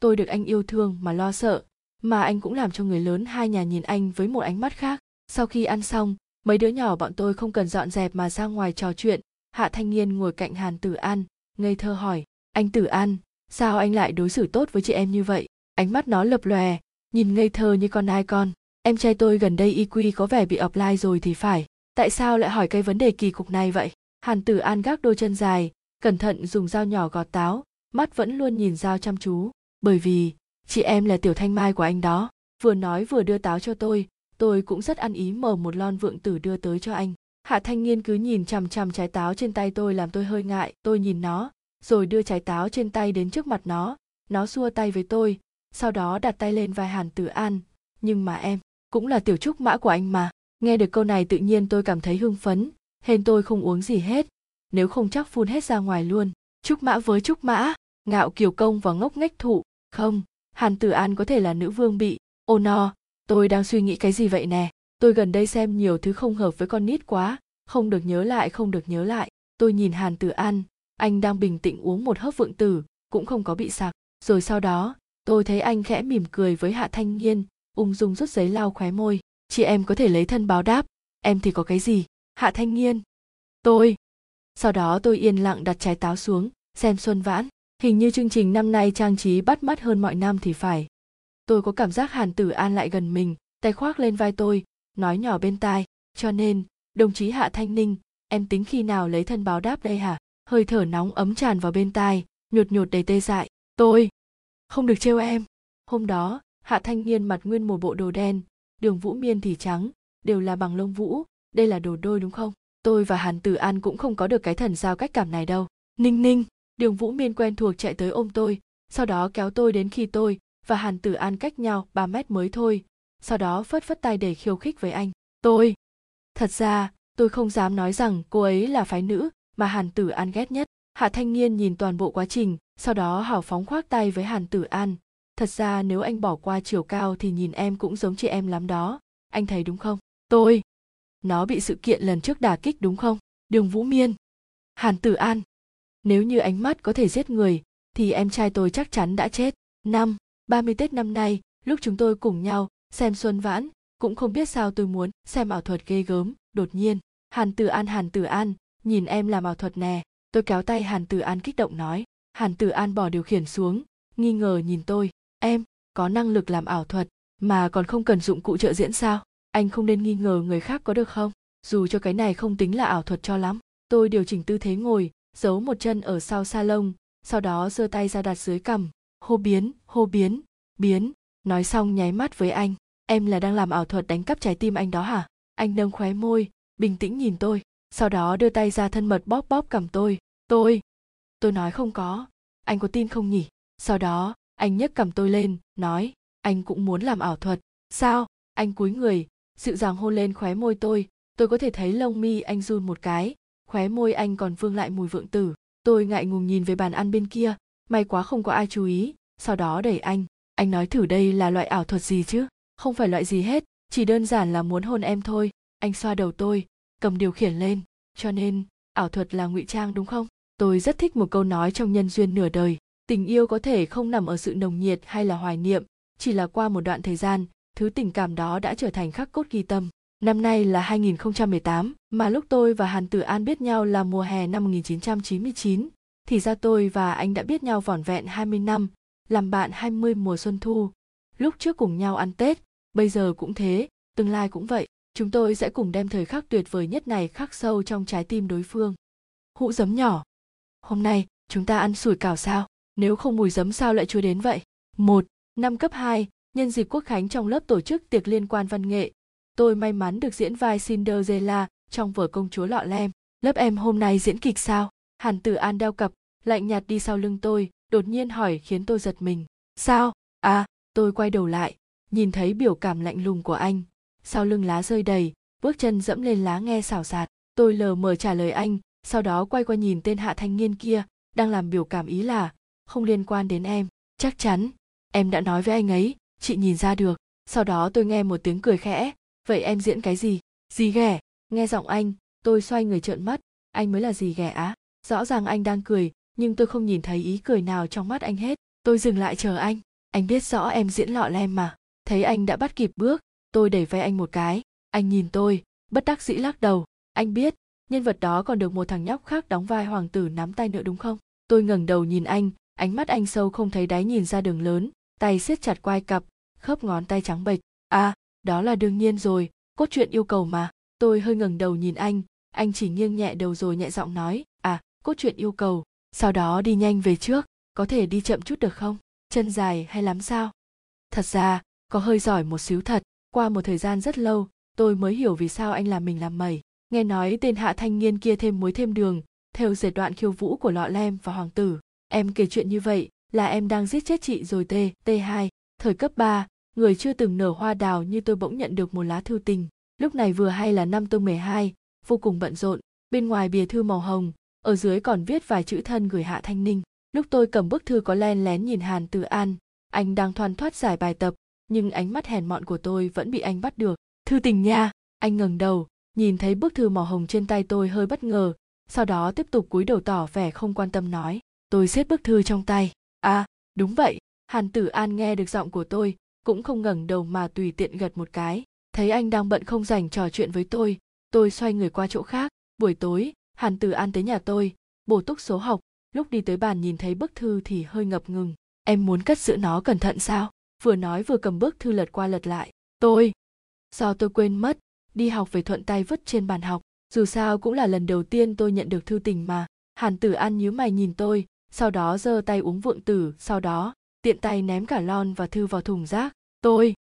Tôi được anh yêu thương mà lo sợ, mà anh cũng làm cho người lớn hai nhà nhìn anh với một ánh mắt khác. Sau khi ăn xong, mấy đứa nhỏ bọn tôi không cần dọn dẹp mà ra ngoài trò chuyện. Hạ thanh niên ngồi cạnh hàn tử an, ngây thơ hỏi, anh tử an, sao anh lại đối xử tốt với chị em như vậy? Ánh mắt nó lập lòe, nhìn ngây thơ như con ai con. Em trai tôi gần đây IQ có vẻ bị offline rồi thì phải, tại sao lại hỏi cái vấn đề kỳ cục này vậy? Hàn tử an gác đôi chân dài, cẩn thận dùng dao nhỏ gọt táo, mắt vẫn luôn nhìn dao chăm chú. Bởi vì, chị em là tiểu thanh mai của anh đó, vừa nói vừa đưa táo cho tôi tôi cũng rất ăn ý mở một lon vượng tử đưa tới cho anh. Hạ thanh nghiên cứ nhìn chằm chằm trái táo trên tay tôi làm tôi hơi ngại, tôi nhìn nó, rồi đưa trái táo trên tay đến trước mặt nó. Nó xua tay với tôi, sau đó đặt tay lên vai hàn tử an. Nhưng mà em, cũng là tiểu trúc mã của anh mà. Nghe được câu này tự nhiên tôi cảm thấy hưng phấn hên tôi không uống gì hết. Nếu không chắc phun hết ra ngoài luôn. Trúc mã với trúc mã. Ngạo kiều công và ngốc nghếch thụ. Không, hàn tử an có thể là nữ vương bị. Ô no, tôi đang suy nghĩ cái gì vậy nè? Tôi gần đây xem nhiều thứ không hợp với con nít quá. Không được nhớ lại, không được nhớ lại. Tôi nhìn hàn tử an. Anh đang bình tĩnh uống một hớp vượng tử, cũng không có bị sặc. Rồi sau đó, tôi thấy anh khẽ mỉm cười với hạ thanh nhiên ung dung rút giấy lau khóe môi. Chị em có thể lấy thân báo đáp. Em thì có cái gì? Hạ thanh nhiên. Tôi. Sau đó tôi yên lặng đặt trái táo xuống, xem xuân vãn. Hình như chương trình năm nay trang trí bắt mắt hơn mọi năm thì phải. Tôi có cảm giác hàn tử an lại gần mình, tay khoác lên vai tôi, nói nhỏ bên tai. Cho nên, đồng chí hạ thanh ninh, em tính khi nào lấy thân báo đáp đây hả? Hơi thở nóng ấm tràn vào bên tai, nhột nhột đầy tê dại. Tôi. Không được trêu em. Hôm đó, hạ thanh niên mặt nguyên một bộ đồ đen, đường vũ miên thì trắng, đều là bằng lông vũ đây là đồ đôi đúng không? Tôi và hàn tử an cũng không có được cái thần giao cách cảm này đâu. Ninh ninh, đường vũ miên quen thuộc chạy tới ôm tôi, sau đó kéo tôi đến khi tôi và hàn tử an cách nhau 3 mét mới thôi. Sau đó phất phất tay để khiêu khích với anh. Tôi! Thật ra, tôi không dám nói rằng cô ấy là phái nữ mà hàn tử an ghét nhất. Hạ thanh niên nhìn toàn bộ quá trình, sau đó hào phóng khoác tay với hàn tử an. Thật ra nếu anh bỏ qua chiều cao thì nhìn em cũng giống chị em lắm đó. Anh thấy đúng không? Tôi! Nó bị sự kiện lần trước đả kích đúng không? Đường vũ miên. Hàn tử an. Nếu như ánh mắt có thể giết người thì em trai tôi chắc chắn đã chết. Năm 30 Tết năm nay, lúc chúng tôi cùng nhau xem Xuân Vãn, cũng không biết sao tôi muốn xem ảo thuật ghê gớm, đột nhiên, Hàn Tử An Hàn Tử An, nhìn em làm ảo thuật nè, tôi kéo tay Hàn Tử An kích động nói, Hàn Tử An bỏ điều khiển xuống, nghi ngờ nhìn tôi, em, có năng lực làm ảo thuật mà còn không cần dụng cụ trợ diễn sao? Anh không nên nghi ngờ người khác có được không? Dù cho cái này không tính là ảo thuật cho lắm, tôi điều chỉnh tư thế ngồi, giấu một chân ở sau salon, sau đó giơ tay ra đặt dưới cằm. Hô biến hô biến biến, nói xong nháy mắt với anh. Em là đang làm ảo thuật đánh cắp trái tim anh đó hả? Anh nâng khóe môi, bình tĩnh nhìn tôi, sau đó đưa tay ra thân mật bóp bóp cầm tôi. Tôi tôi nói không có. Anh có tin không nhỉ? Sau đó, anh nhấc cầm tôi lên, nói, anh cũng muốn làm ảo thuật. Sao? Anh cúi người dịu dàng hôn lên khóe môi tôi tôi có thể thấy lông mi anh run một cái, khóe môi anh còn vương lại mùi vượng tử. Tôi ngại ngùng nhìn về bàn ăn bên kia, may quá không có ai chú ý, sau đó đẩy anh. Anh nói thử đây là loại ảo thuật gì chứ? Không phải loại gì hết, chỉ đơn giản là muốn hôn em thôi. Anh xoa đầu tôi, cầm điều khiển lên. Cho nên, ảo thuật là ngụy trang đúng không? Tôi rất thích một câu nói trong nhân duyên nửa đời. Tình yêu có thể không nằm ở sự nồng nhiệt hay là hoài niệm, chỉ là qua một đoạn thời gian thứ tình cảm đó đã trở thành khắc cốt ghi tâm Năm nay là 2018, mà lúc tôi và Hàn Tử An biết nhau là mùa hè năm 1999, thì ra tôi và anh đã biết nhau vỏn vẹn 20 năm, làm bạn 20 mùa xuân thu. Lúc trước cùng nhau ăn Tết, bây giờ cũng thế, tương lai cũng vậy. Chúng tôi sẽ cùng đem thời khắc tuyệt vời nhất này khắc sâu trong trái tim đối phương. Hũ giấm nhỏ. Hôm nay, chúng ta ăn sủi cảo sao? Nếu không mùi giấm sao lại chưa đến vậy? Một, Năm cấp 2, nhân dịp quốc khánh trong lớp tổ chức tiệc liên quan văn nghệ, tôi may mắn được diễn vai Cinderella trong vở công chúa lọ lem. Lớp em hôm nay diễn kịch sao? Hàn Tử An đeo cặp, lạnh nhạt đi sau lưng tôi, đột nhiên hỏi khiến tôi giật mình. Sao? À, tôi quay đầu lại, nhìn thấy biểu cảm lạnh lùng của anh. Sau lưng lá rơi đầy, bước chân dẫm lên lá nghe xào xạc. Tôi lờ mờ trả lời anh, sau đó quay qua nhìn tên hạ thanh niên kia, đang làm biểu cảm ý là, không liên quan đến em. Chắc chắn, em đã nói với anh ấy, chị nhìn ra được. Sau đó tôi nghe một tiếng cười khẽ, vậy em diễn cái gì? Gì ghẻ. Nghe giọng anh tôi xoay người trợn mắt. Anh mới là gì ghẻ á. Rõ ràng anh đang cười nhưng tôi không nhìn thấy ý cười nào trong mắt anh hết. Tôi dừng lại chờ anh. Anh biết rõ em diễn lọ lem mà. Thấy anh đã bắt kịp bước tôi đẩy vai anh một cái. Anh nhìn tôi bất đắc dĩ lắc đầu. Anh biết nhân vật đó còn được một thằng nhóc khác đóng vai hoàng tử nắm tay nữa đúng không? Tôi ngẩng đầu nhìn anh ánh mắt anh sâu không thấy đáy nhìn ra đường lớn tay siết chặt quai cặp khớp ngón tay trắng bệch. À đó là đương nhiên rồi cốt truyện yêu cầu mà. Tôi hơi ngẩng đầu nhìn anh anh chỉ nghiêng nhẹ đầu rồi nhẹ giọng nói à cốt truyện yêu cầu sau đó đi nhanh về trước có thể đi chậm chút được không? Chân dài hay lắm sao? Thật ra có hơi giỏi một xíu thật qua một thời gian rất lâu tôi mới hiểu vì sao anh làm mình làm mẩy. Nghe nói tên hạ thanh niên kia thêm muối thêm đường theo dệt đoạn khiêu vũ của lọ lem và hoàng tử. Em kể chuyện như vậy là em đang giết chết chị rồi t t 2 thời cấp 3, người chưa từng nở hoa đào như tôi bỗng nhận được một lá thư tình. Lúc này vừa hay là năm tôi 12, vô cùng bận rộn, bên ngoài bìa thư màu hồng, ở dưới còn viết vài chữ thân gửi Hạ Thanh Ninh. Lúc tôi cầm bức thư có len lén nhìn Hàn Từ An, anh đang thoăn thoát giải bài tập, nhưng ánh mắt hèn mọn của tôi vẫn bị anh bắt được. Thư tình nha, anh ngẩng đầu, nhìn thấy bức thư màu hồng trên tay tôi hơi bất ngờ, sau đó tiếp tục cúi đầu tỏ vẻ không quan tâm nói. Tôi xếp bức thư trong tay. À, đúng vậy, Hàn Tử An nghe được giọng của tôi, cũng không ngẩng đầu mà tùy tiện gật một cái. Thấy anh đang bận không dành trò chuyện với tôi tôi xoay người qua chỗ khác. Buổi tối, hàn từ an tới nhà tôi, bổ túc số học. Lúc đi tới bàn nhìn thấy bức thư thì hơi ngập ngừng. Em muốn cất giữ nó cẩn thận sao? Vừa nói vừa cầm bức thư lật qua lật lại. Tôi! Do tôi quên mất, đi học về thuận tay vứt trên bàn học. Dù sao cũng là lần đầu tiên tôi nhận được thư tình mà. Hàn tử an nhíu mày nhìn tôi, sau đó giơ tay uống vượng tử, sau đó tiện tay ném cả lon và thư vào thùng rác. Tôi,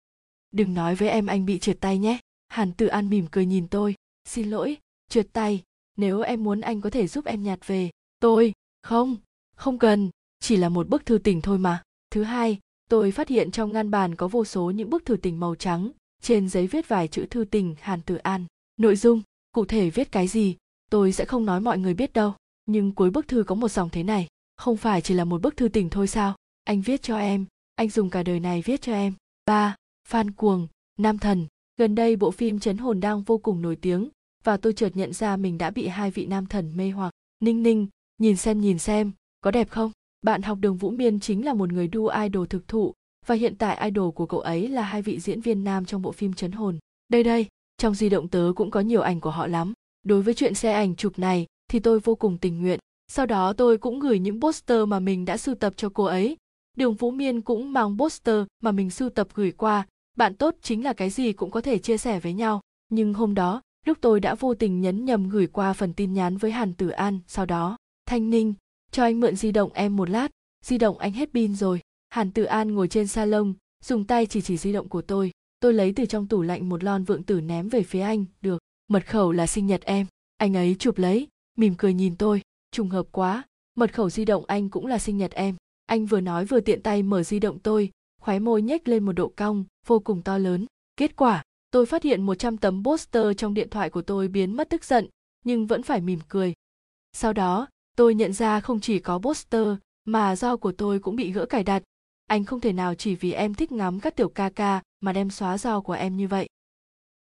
đừng nói với em anh bị trượt tay nhé. Hàn tự an mỉm cười nhìn tôi. Xin lỗi, trượt tay. Nếu em muốn anh có thể giúp em nhặt về. Tôi, không không cần. Chỉ là một bức thư tình thôi mà. Thứ hai, tôi phát hiện trong ngăn bàn có vô số những bức thư tình màu trắng. Trên giấy viết vài chữ thư tình hàn tử an. Nội dung, cụ thể viết cái gì? Tôi sẽ không nói mọi người biết đâu. Nhưng cuối bức thư có một dòng thế này. Không phải chỉ là một bức thư tình thôi sao? Anh viết cho em, anh dùng cả đời này viết cho em. Ba, phan cuồng, nam thần. Gần đây bộ phim chấn hồn đang vô cùng nổi tiếng, và tôi chợt nhận ra mình đã bị hai vị nam thần mê hoặc. Ninh ninh, nhìn xem nhìn xem, có đẹp không? Bạn học đường vũ miên chính là một người đu idol thực thụ, và hiện tại idol của cậu ấy là hai vị diễn viên nam trong bộ phim chấn hồn. Đây đây, trong di động tớ cũng có nhiều ảnh của họ lắm. Đối với chuyện xe ảnh chụp này, thì tôi vô cùng tình nguyện. Sau đó tôi cũng gửi những poster mà mình đã sưu tập cho cô ấy đường vũ miên cũng mang poster mà mình sưu tập gửi qua. Bạn tốt chính là cái gì cũng có thể chia sẻ với nhau. Nhưng hôm đó, lúc tôi đã vô tình nhấn nhầm gửi qua phần tin nhắn với hàn tử an, sau đó, thanh ninh, cho anh mượn di động em một lát. Di động anh hết pin rồi. Hàn tử an ngồi trên salon, dùng tay chỉ chỉ di động của tôi. Tôi lấy từ trong tủ lạnh một lon vượng tử ném về phía anh. Được, mật khẩu là sinh nhật em. Anh ấy chụp lấy, mỉm cười nhìn tôi. Trùng hợp quá, mật khẩu di động anh cũng là sinh nhật em anh vừa nói vừa tiện tay mở di động tôi khóe môi nhếch lên một độ cong vô cùng to lớn kết quả tôi phát hiện 100 tấm poster trong điện thoại của tôi biến mất tức giận nhưng vẫn phải mỉm cười sau đó tôi nhận ra không chỉ có poster mà do của tôi cũng bị gỡ cài đặt anh không thể nào chỉ vì em thích ngắm các tiểu ca ca mà đem xóa do của em như vậy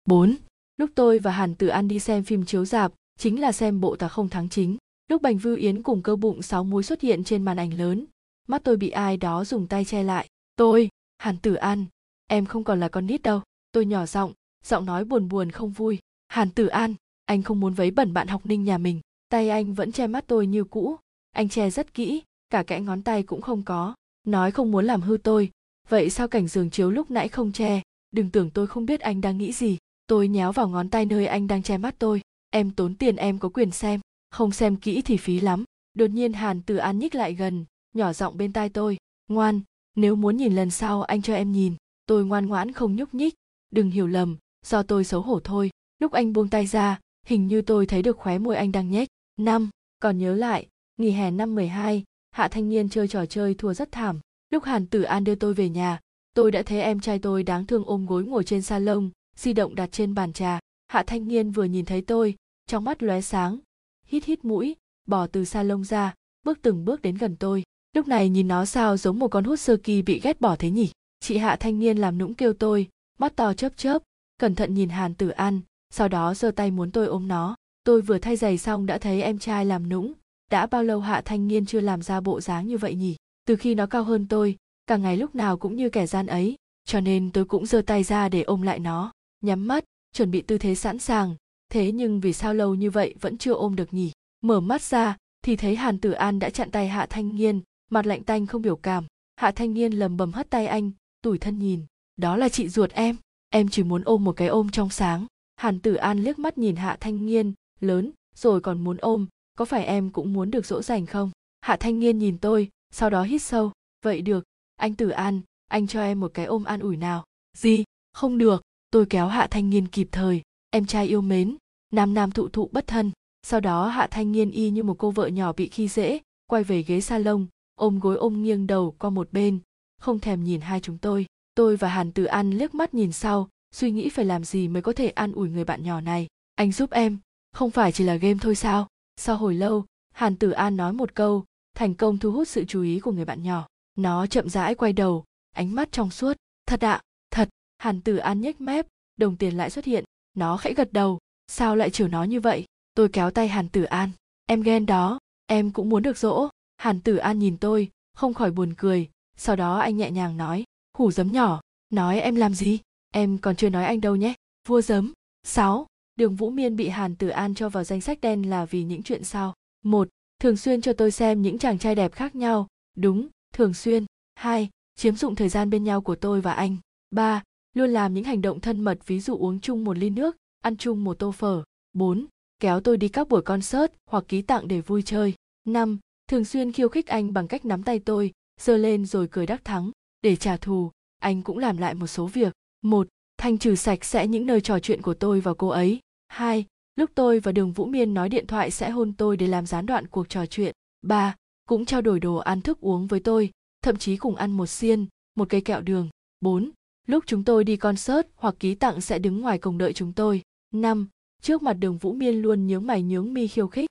4. Lúc tôi và Hàn Tử An đi xem phim chiếu dạp, chính là xem bộ tà không thắng chính. Lúc Bành Vưu Yến cùng cơ bụng sáu múi xuất hiện trên màn ảnh lớn, mắt tôi bị ai đó dùng tay che lại. Tôi, Hàn Tử An, em không còn là con nít đâu. Tôi nhỏ giọng, giọng nói buồn buồn không vui. Hàn Tử An, anh không muốn vấy bẩn bạn học ninh nhà mình. Tay anh vẫn che mắt tôi như cũ. Anh che rất kỹ, cả kẽ ngón tay cũng không có. Nói không muốn làm hư tôi. Vậy sao cảnh giường chiếu lúc nãy không che? Đừng tưởng tôi không biết anh đang nghĩ gì. Tôi nhéo vào ngón tay nơi anh đang che mắt tôi. Em tốn tiền em có quyền xem. Không xem kỹ thì phí lắm. Đột nhiên Hàn Tử An nhích lại gần, nhỏ giọng bên tai tôi. Ngoan, nếu muốn nhìn lần sau anh cho em nhìn. Tôi ngoan ngoãn không nhúc nhích. Đừng hiểu lầm, do tôi xấu hổ thôi. Lúc anh buông tay ra, hình như tôi thấy được khóe môi anh đang nhếch. Năm, còn nhớ lại, nghỉ hè năm 12, Hạ Thanh Niên chơi trò chơi thua rất thảm. Lúc Hàn Tử An đưa tôi về nhà, tôi đã thấy em trai tôi đáng thương ôm gối ngồi trên sa lông di động đặt trên bàn trà. Hạ Thanh Niên vừa nhìn thấy tôi, trong mắt lóe sáng, hít hít mũi, bỏ từ sa lông ra, bước từng bước đến gần tôi. Lúc này nhìn nó sao giống một con hút sơ kỳ bị ghét bỏ thế nhỉ? Chị Hạ Thanh Niên làm nũng kêu tôi, mắt to chớp chớp, cẩn thận nhìn Hàn Tử An, sau đó giơ tay muốn tôi ôm nó. Tôi vừa thay giày xong đã thấy em trai làm nũng, đã bao lâu Hạ Thanh Niên chưa làm ra bộ dáng như vậy nhỉ? Từ khi nó cao hơn tôi, cả ngày lúc nào cũng như kẻ gian ấy, cho nên tôi cũng giơ tay ra để ôm lại nó, nhắm mắt, chuẩn bị tư thế sẵn sàng, thế nhưng vì sao lâu như vậy vẫn chưa ôm được nhỉ? Mở mắt ra, thì thấy Hàn Tử An đã chặn tay Hạ Thanh Niên, mặt lạnh tanh không biểu cảm. Hạ Thanh Niên lầm bầm hất tay anh, tủi thân nhìn, đó là chị ruột em, em chỉ muốn ôm một cái ôm trong sáng. Hàn Tử An liếc mắt nhìn Hạ Thanh Niên, lớn, rồi còn muốn ôm, có phải em cũng muốn được dỗ dành không? Hạ Thanh Niên nhìn tôi, sau đó hít sâu, vậy được, anh Tử An, anh cho em một cái ôm an ủi nào. Gì? Không được, tôi kéo Hạ Thanh Niên kịp thời, em trai yêu mến, nam nam thụ thụ bất thân. Sau đó Hạ Thanh Niên y như một cô vợ nhỏ bị khi dễ, quay về ghế salon, ôm gối ôm nghiêng đầu qua một bên, không thèm nhìn hai chúng tôi. Tôi và Hàn Tử An liếc mắt nhìn sau, suy nghĩ phải làm gì mới có thể an ủi người bạn nhỏ này. Anh giúp em, không phải chỉ là game thôi sao? Sau hồi lâu, Hàn Tử An nói một câu, thành công thu hút sự chú ý của người bạn nhỏ. Nó chậm rãi quay đầu, ánh mắt trong suốt. Thật ạ, thật. Hàn Tử An nhếch mép, đồng tiền lại xuất hiện. Nó khẽ gật đầu. Sao lại chiều nó như vậy? Tôi kéo tay Hàn Tử An. Em ghen đó, em cũng muốn được dỗ. Hàn Tử An nhìn tôi, không khỏi buồn cười. Sau đó anh nhẹ nhàng nói, hủ giấm nhỏ, nói em làm gì? Em còn chưa nói anh đâu nhé. Vua giấm. 6. Đường Vũ Miên bị Hàn Tử An cho vào danh sách đen là vì những chuyện sau. Một, Thường xuyên cho tôi xem những chàng trai đẹp khác nhau. Đúng, thường xuyên. Hai, Chiếm dụng thời gian bên nhau của tôi và anh. Ba, Luôn làm những hành động thân mật ví dụ uống chung một ly nước, ăn chung một tô phở. Bốn, Kéo tôi đi các buổi concert hoặc ký tặng để vui chơi. Năm, Thường xuyên khiêu khích anh bằng cách nắm tay tôi, giơ lên rồi cười đắc thắng. Để trả thù, anh cũng làm lại một số việc. Một, Thanh trừ sạch sẽ những nơi trò chuyện của tôi và cô ấy. Hai, Lúc tôi và Đường Vũ Miên nói điện thoại sẽ hôn tôi để làm gián đoạn cuộc trò chuyện. Ba, Cũng trao đổi đồ ăn thức uống với tôi, thậm chí cùng ăn một xiên, một cây kẹo đường. Bốn, Lúc chúng tôi đi concert hoặc ký tặng sẽ đứng ngoài cổng đợi chúng tôi. Năm, Trước mặt Đường Vũ Miên luôn nhướng mày nhướng mi khiêu khích.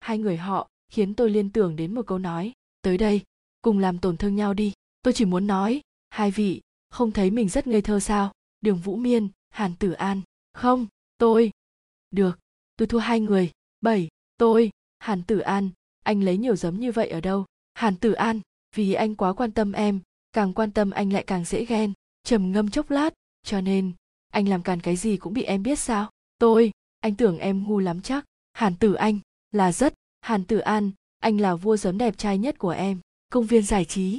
Hai người họ khiến tôi liên tưởng đến một câu nói. Tới đây, cùng làm tổn thương nhau đi. Tôi chỉ muốn nói, hai vị, không thấy mình rất ngây thơ sao? Đường Vũ Miên, Hàn Tử An. Không, tôi. Được, tôi thua hai người. Bảy, tôi, Hàn Tử An, anh lấy nhiều giấm như vậy ở đâu? Hàn Tử An, vì anh quá quan tâm em, càng quan tâm anh lại càng dễ ghen. Trầm ngâm chốc lát, cho nên, anh làm càn cái gì cũng bị em biết sao? Tôi, anh tưởng em ngu lắm chắc. Hàn Tử Anh, là rất, Hàn Tử An, anh là vua giấm đẹp trai nhất của em. Công viên giải trí,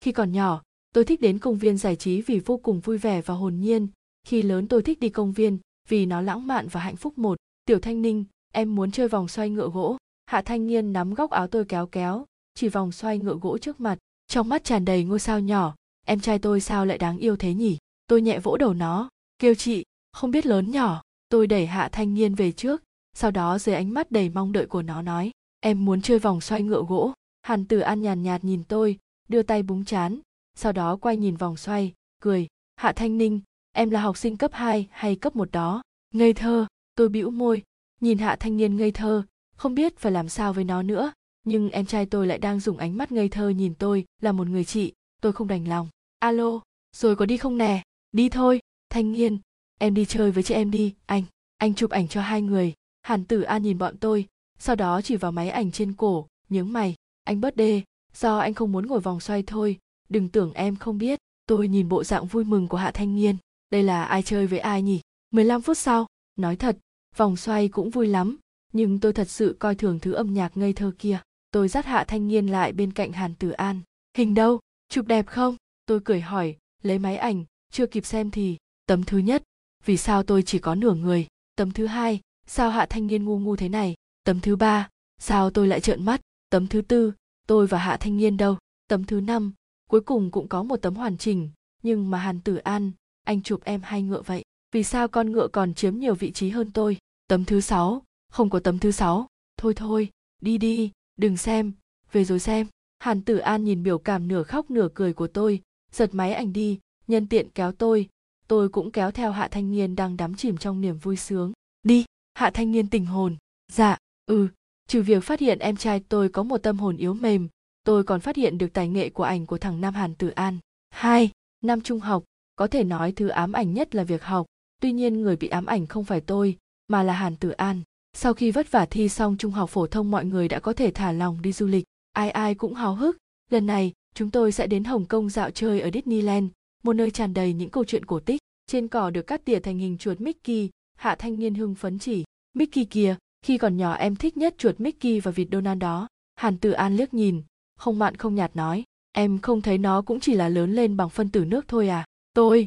khi còn nhỏ tôi thích đến công viên giải trí vì vô cùng vui vẻ và hồn nhiên. Khi lớn tôi thích đi công viên vì nó lãng mạn và hạnh phúc một. Tiểu thanh ninh em muốn chơi vòng xoay ngựa gỗ. Hạ thanh niên nắm góc áo tôi kéo kéo chỉ vòng xoay ngựa gỗ trước mặt. Trong mắt tràn đầy ngôi sao nhỏ em trai tôi sao lại đáng yêu thế nhỉ? Tôi nhẹ vỗ đầu nó kêu chị không biết lớn nhỏ. Tôi đẩy hạ thanh niên về trước sau đó dưới ánh mắt đầy mong đợi của nó nói em muốn chơi vòng xoay ngựa gỗ. Hàn tử an nhàn nhạt nhìn tôi, đưa tay búng chán, sau đó quay nhìn vòng xoay, cười, hạ thanh ninh, em là học sinh cấp 2 hay cấp 1 đó? Ngây thơ, tôi bĩu môi, nhìn hạ thanh niên ngây thơ, không biết phải làm sao với nó nữa, nhưng em trai tôi lại đang dùng ánh mắt ngây thơ nhìn tôi, là một người chị, tôi không đành lòng. Alo, rồi có đi không nè? Đi thôi, thanh niên, em đi chơi với chị em đi, anh anh chụp ảnh cho hai người. Hàn tử an nhìn bọn tôi sau đó chỉ vào máy ảnh trên cổ, nhướng mày. Anh bớt đê, do anh không muốn ngồi vòng xoay thôi. Đừng tưởng em không biết. Tôi nhìn bộ dạng vui mừng của hạ thanh niên. Đây là ai chơi với ai nhỉ? 15 phút sau. Nói thật, vòng xoay cũng vui lắm. Nhưng tôi thật sự coi thường thứ âm nhạc ngây thơ kia. Tôi dắt hạ thanh niên lại bên cạnh hàn tử an. Hình đâu? Chụp đẹp không? Tôi cười hỏi. Lấy máy ảnh. Chưa kịp xem thì tấm thứ nhất. Vì sao tôi chỉ có nửa người? Tấm thứ hai. Sao hạ thanh niên ngu ngu thế này? Tấm thứ ba. Sao tôi lại trợn mắt? Tấm thứ tư, tôi và hạ thanh niên đâu? Tấm thứ năm, cuối cùng cũng có một tấm hoàn chỉnh, nhưng mà hàn tử an, anh chụp em hay ngựa vậy, vì sao con ngựa còn chiếm nhiều vị trí hơn tôi? Tấm thứ sáu, không có tấm thứ sáu. Thôi thôi, đi đi, đừng xem. Về rồi xem. Hàn tử an nhìn biểu cảm nửa khóc nửa cười của tôi, giật máy ảnh đi, nhân tiện kéo tôi. Tôi cũng kéo theo hạ thanh niên đang đắm chìm trong niềm vui sướng. Đi, hạ thanh niên tình hồn. Dạ ừ trừ việc phát hiện em trai tôi có một tâm hồn yếu mềm, tôi còn phát hiện được tài nghệ của ảnh của thằng nam hàn tử an. Hai, năm trung học, có thể nói thứ ám ảnh nhất là việc học. Tuy nhiên người bị ám ảnh không phải tôi, mà là hàn tử an. Sau khi vất vả thi xong trung học phổ thông mọi người đã có thể thả lòng đi du lịch. Ai ai cũng háo hức. Lần này, chúng tôi sẽ đến hồng kông dạo chơi ở disneyland, một nơi tràn đầy những câu chuyện cổ tích. Trên cỏ được cắt tỉa thành hình chuột mickey, hạ thanh niên hưng phấn chỉ. Mickey kia khi còn nhỏ em thích nhất chuột mickey và vịt donald đó. Hàn tử an liếc nhìn, không mặn không nhạt nói, em không thấy nó cũng chỉ là lớn lên bằng phân tử nước thôi à? Tôi.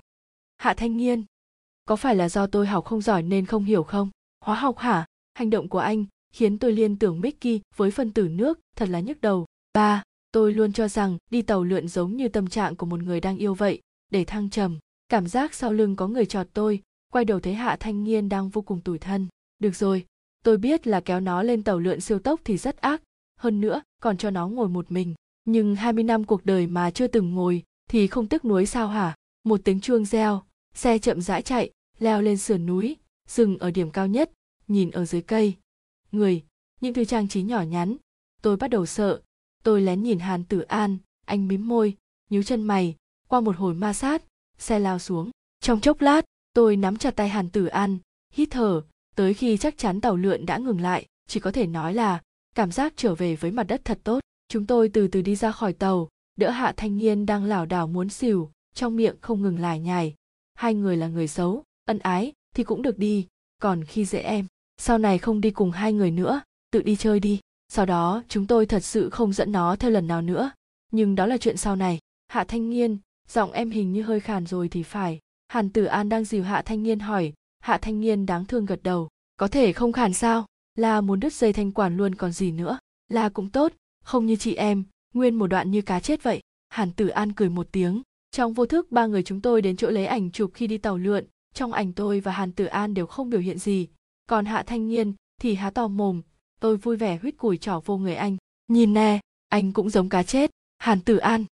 Hạ thanh Nghiên! có phải là do tôi học không giỏi nên không hiểu không? Hóa học hả? Hành động của anh khiến tôi liên tưởng mickey với phân tử nước, thật là nhức đầu. Ba, tôi luôn cho rằng đi tàu lượn giống như tâm trạng của một người đang yêu vậy, để thăng trầm. Cảm giác sau lưng có người chọt tôi, quay đầu thấy hạ thanh Nghiên đang vô cùng tủi thân. Được rồi tôi biết là kéo nó lên tàu lượn siêu tốc thì rất ác, hơn nữa, còn cho nó ngồi một mình. Nhưng 20 năm cuộc đời mà chưa từng ngồi, thì không tiếc nuối sao hả? Một tiếng chuông reo, xe chậm rãi chạy, leo lên sườn núi, dừng ở điểm cao nhất, nhìn ở dưới cây. Người, những thứ trang trí nhỏ nhắn. Tôi bắt đầu sợ. Tôi lén nhìn hàn tử an, anh mím môi, nhíu chân mày, qua một hồi ma sát, xe lao xuống. Trong chốc lát, tôi nắm chặt tay hàn tử an, hít thở tới khi chắc chắn tàu lượn đã ngừng lại, chỉ có thể nói là, cảm giác trở về với mặt đất thật tốt. Chúng tôi từ từ đi ra khỏi tàu. Đỡ hạ thanh niên đang lảo đảo muốn xỉu trong miệng không ngừng lải nhải. Hai người là người xấu, ân ái, thì cũng được đi. Còn khi dễ em, sau này không đi cùng hai người nữa, tự đi chơi đi. Sau đó, chúng tôi thật sự không dẫn nó theo lần nào nữa. Nhưng đó là chuyện sau này. Hạ thanh niên, giọng em hình như hơi khàn rồi thì phải. Hàn tử an đang dìu hạ thanh niên hỏi hạ thanh niên đáng thương gật đầu. Có thể không khản sao? Là muốn đứt dây thanh quản luôn còn gì nữa? Là cũng tốt. Không như chị em, nguyên một đoạn như cá chết vậy. Hàn tử an cười một tiếng. Trong vô thức, ba người chúng tôi đến chỗ lấy ảnh chụp khi đi tàu lượn. Trong ảnh tôi và hàn tử an đều không biểu hiện gì. Còn hạ thanh niên thì há to mồm. Tôi vui vẻ huýt củi trỏ vô người anh. Nhìn nè, anh cũng giống cá chết. Hàn tử an.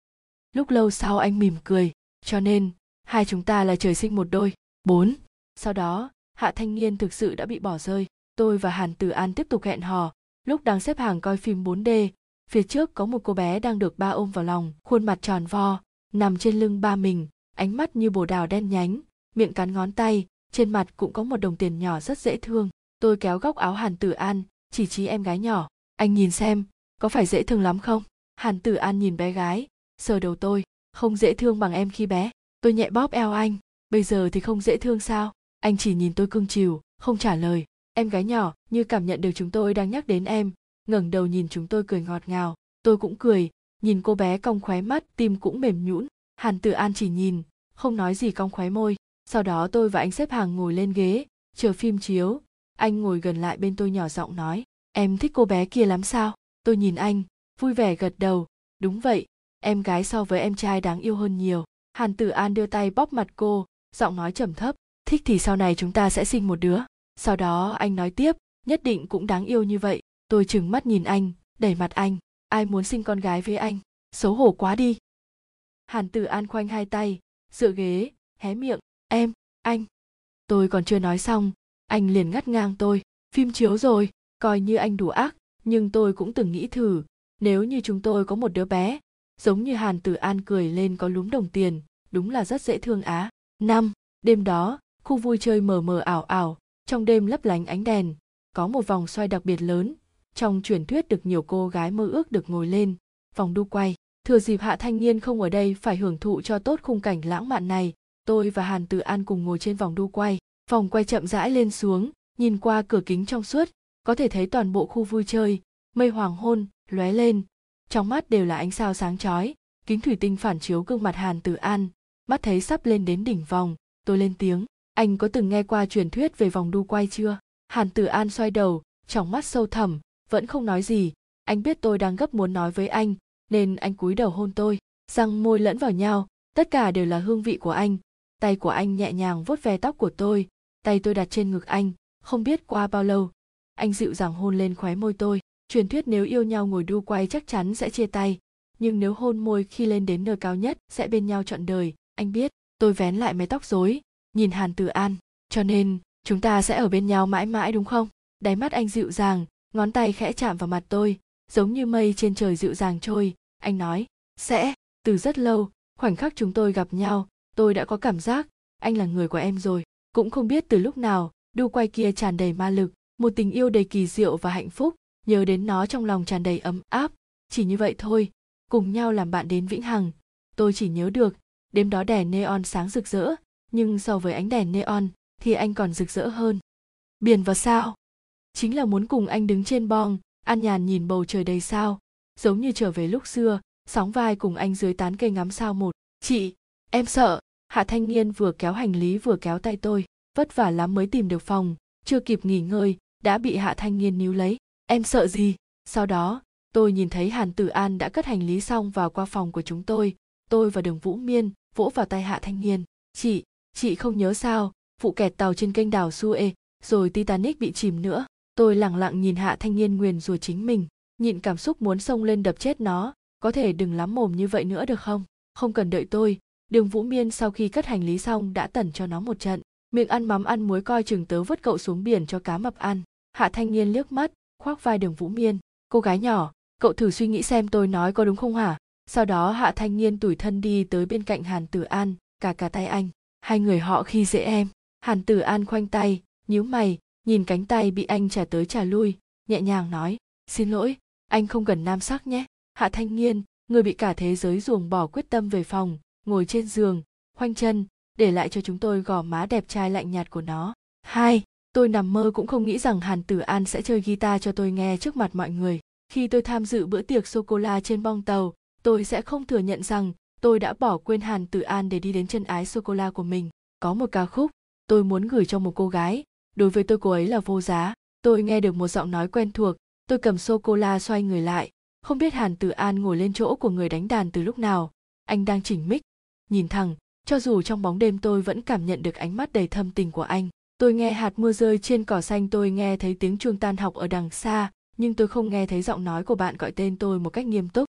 Lúc lâu sau anh mỉm cười. Cho nên, hai chúng ta là trời sinh một đôi. Bốn sau đó hạ thanh niên thực sự đã bị bỏ rơi tôi và hàn tử an tiếp tục hẹn hò lúc đang xếp hàng coi phim 4D, phía trước có một cô bé đang được ba ôm vào lòng, khuôn mặt tròn vo, nằm trên lưng ba mình, ánh mắt như bồ đào đen nhánh, miệng cắn ngón tay, trên mặt cũng có một đồng tiền nhỏ rất dễ thương. Tôi kéo góc áo Hàn Tử An, chỉ trí em gái nhỏ, anh nhìn xem, có phải dễ thương lắm không? Hàn Tử An nhìn bé gái, sờ đầu tôi, không dễ thương bằng em khi bé. Tôi nhẹ bóp eo anh, bây giờ thì không dễ thương sao? Anh chỉ nhìn tôi cương chiều, không trả lời. Em gái nhỏ như cảm nhận được chúng tôi đang nhắc đến em, ngẩng đầu nhìn chúng tôi cười ngọt ngào. Tôi cũng cười, nhìn cô bé cong khóe mắt tim cũng mềm nhũn. Hàn tử an chỉ nhìn không nói gì cong khóe môi. Sau đó tôi và anh xếp hàng ngồi lên ghế chờ phim chiếu. Anh ngồi gần lại bên tôi nhỏ giọng nói em thích cô bé kia lắm sao? Tôi nhìn anh vui vẻ gật đầu đúng vậy em gái so với em trai đáng yêu hơn nhiều. Hàn tử an đưa tay bóp mặt cô giọng nói trầm thấp thích thì sau này chúng ta sẽ sinh một đứa. Sau đó, anh nói tiếp, nhất định cũng đáng yêu như vậy. Tôi trừng mắt nhìn anh, đẩy mặt anh. Ai muốn sinh con gái với anh? Xấu hổ quá đi. Hàn tử an khoanh hai tay, dựa ghế, hé miệng. Em, anh. Tôi còn chưa nói xong, anh liền ngắt ngang tôi. Phim chiếu rồi, coi như anh đủ ác, nhưng tôi cũng từng nghĩ thử. Nếu như chúng tôi có một đứa bé, giống như hàn tử an cười lên có lúm đồng tiền, đúng là rất dễ thương á. Năm, đêm đó khu vui chơi mờ mờ ảo ảo, trong đêm lấp lánh ánh đèn, có một vòng xoay đặc biệt lớn. Trong truyền thuyết được nhiều cô gái mơ ước được ngồi lên, vòng đu quay. Thừa dịp hạ thanh niên không ở đây phải hưởng thụ cho tốt khung cảnh lãng mạn này, tôi và hàn tử an cùng ngồi trên vòng đu quay. Vòng quay chậm rãi lên xuống, nhìn qua cửa kính trong suốt, có thể thấy toàn bộ khu vui chơi. Mây hoàng hôn, lóe lên. Trong mắt đều là ánh sao sáng chói. Kính thủy tinh phản chiếu gương mặt hàn tử an. Mắt thấy sắp lên đến đỉnh vòng, tôi lên tiếng anh có từng nghe qua truyền thuyết về vòng đu quay chưa? Hàn tử an xoay đầu, trong mắt sâu thẳm, vẫn không nói gì. Anh biết tôi đang gấp muốn nói với anh, nên anh cúi đầu hôn tôi. Răng môi lẫn vào nhau, tất cả đều là hương vị của anh. Tay của anh nhẹ nhàng vuốt ve tóc của tôi, tay tôi đặt trên ngực anh, không biết qua bao lâu. Anh dịu dàng hôn lên khóe môi tôi. Truyền thuyết nếu yêu nhau ngồi đu quay chắc chắn sẽ chia tay. Nhưng nếu hôn môi khi lên đến nơi cao nhất, sẽ bên nhau trọn đời. Anh biết, tôi vén lại mái tóc rối nhìn hàn tử an, cho nên chúng ta sẽ ở bên nhau mãi mãi đúng không? Đáy mắt anh dịu dàng, ngón tay khẽ chạm vào mặt tôi, giống như mây trên trời dịu dàng trôi. Anh nói, sẽ. Từ rất lâu, khoảnh khắc chúng tôi gặp nhau, tôi đã có cảm giác anh là người của em rồi. Cũng không biết từ lúc nào, đu quay kia tràn đầy ma lực, một tình yêu đầy kỳ diệu và hạnh phúc, nhớ đến nó trong lòng tràn đầy ấm áp. Chỉ như vậy thôi, cùng nhau làm bạn đến vĩnh hằng. Tôi chỉ nhớ được, đêm đó đèn neon sáng rực rỡ nhưng so với ánh đèn neon, thì anh còn rực rỡ hơn. Biển và sao? Chính là muốn cùng anh đứng trên bong, an nhàn nhìn bầu trời đầy sao. Giống như trở về lúc xưa, sóng vai cùng anh dưới tán cây ngắm sao một. Chị, em sợ. Hạ thanh niên vừa kéo hành lý vừa kéo tay tôi. Vất vả lắm mới tìm được phòng, chưa kịp nghỉ ngơi, đã bị hạ thanh niên níu lấy. Em sợ gì? Sau đó, tôi nhìn thấy hàn tử an đã cất hành lý xong vào qua phòng của chúng tôi. Tôi và đường vũ miên vỗ vào tay hạ thanh niên. Chị chị không nhớ sao, vụ kẹt tàu trên kênh đảo suez rồi titanic bị chìm nữa. Tôi lẳng lặng nhìn hạ thanh niên nguyền rủa chính mình, nhịn cảm xúc muốn xông lên đập chết nó. Có thể đừng lắm mồm như vậy nữa được không? Không cần đợi tôi. Đường vũ miên sau khi cất hành lý xong đã tẩn cho nó một trận. Miệng ăn mắm ăn muối coi chừng tớ vứt cậu xuống biển cho cá mập ăn. Hạ thanh niên liếc mắt, khoác vai đường vũ miên. Cô gái nhỏ, cậu thử suy nghĩ xem tôi nói có đúng không hả? Sau đó hạ thanh niên tủi thân đi tới bên cạnh hàn tử an cả cả tay anh hai người họ khi dễ em, hàn tử an khoanh tay, nhíu mày, nhìn cánh tay bị anh trả tới trả lui, nhẹ nhàng nói, xin lỗi, anh không cần nam sắc nhé. Hạ thanh nghiên người bị cả thế giới ruồng bỏ quyết tâm về phòng, ngồi trên giường, khoanh chân, để lại cho chúng tôi gò má đẹp trai lạnh nhạt của nó. Hai, tôi nằm mơ cũng không nghĩ rằng hàn tử an sẽ chơi guitar cho tôi nghe trước mặt mọi người. Khi tôi tham dự bữa tiệc sô cô la trên bong tàu, tôi sẽ không thừa nhận rằng tôi đã bỏ quên hàn tử an để đi đến chân ái sô cô la của mình. Có một ca khúc, tôi muốn gửi cho một cô gái. Đối với tôi, cô ấy là vô giá. Tôi nghe được một giọng nói quen thuộc. Tôi cầm sô cô la xoay người lại. Không biết hàn tử an ngồi lên chỗ của người đánh đàn từ lúc nào. Anh đang chỉnh mic. Nhìn thẳng, cho dù trong bóng đêm tôi vẫn cảm nhận được ánh mắt đầy thâm tình của anh. Tôi nghe hạt mưa rơi trên cỏ xanh, tôi nghe thấy tiếng chuông tan học ở đằng xa, nhưng tôi không nghe thấy giọng nói của bạn gọi tên tôi một cách nghiêm túc.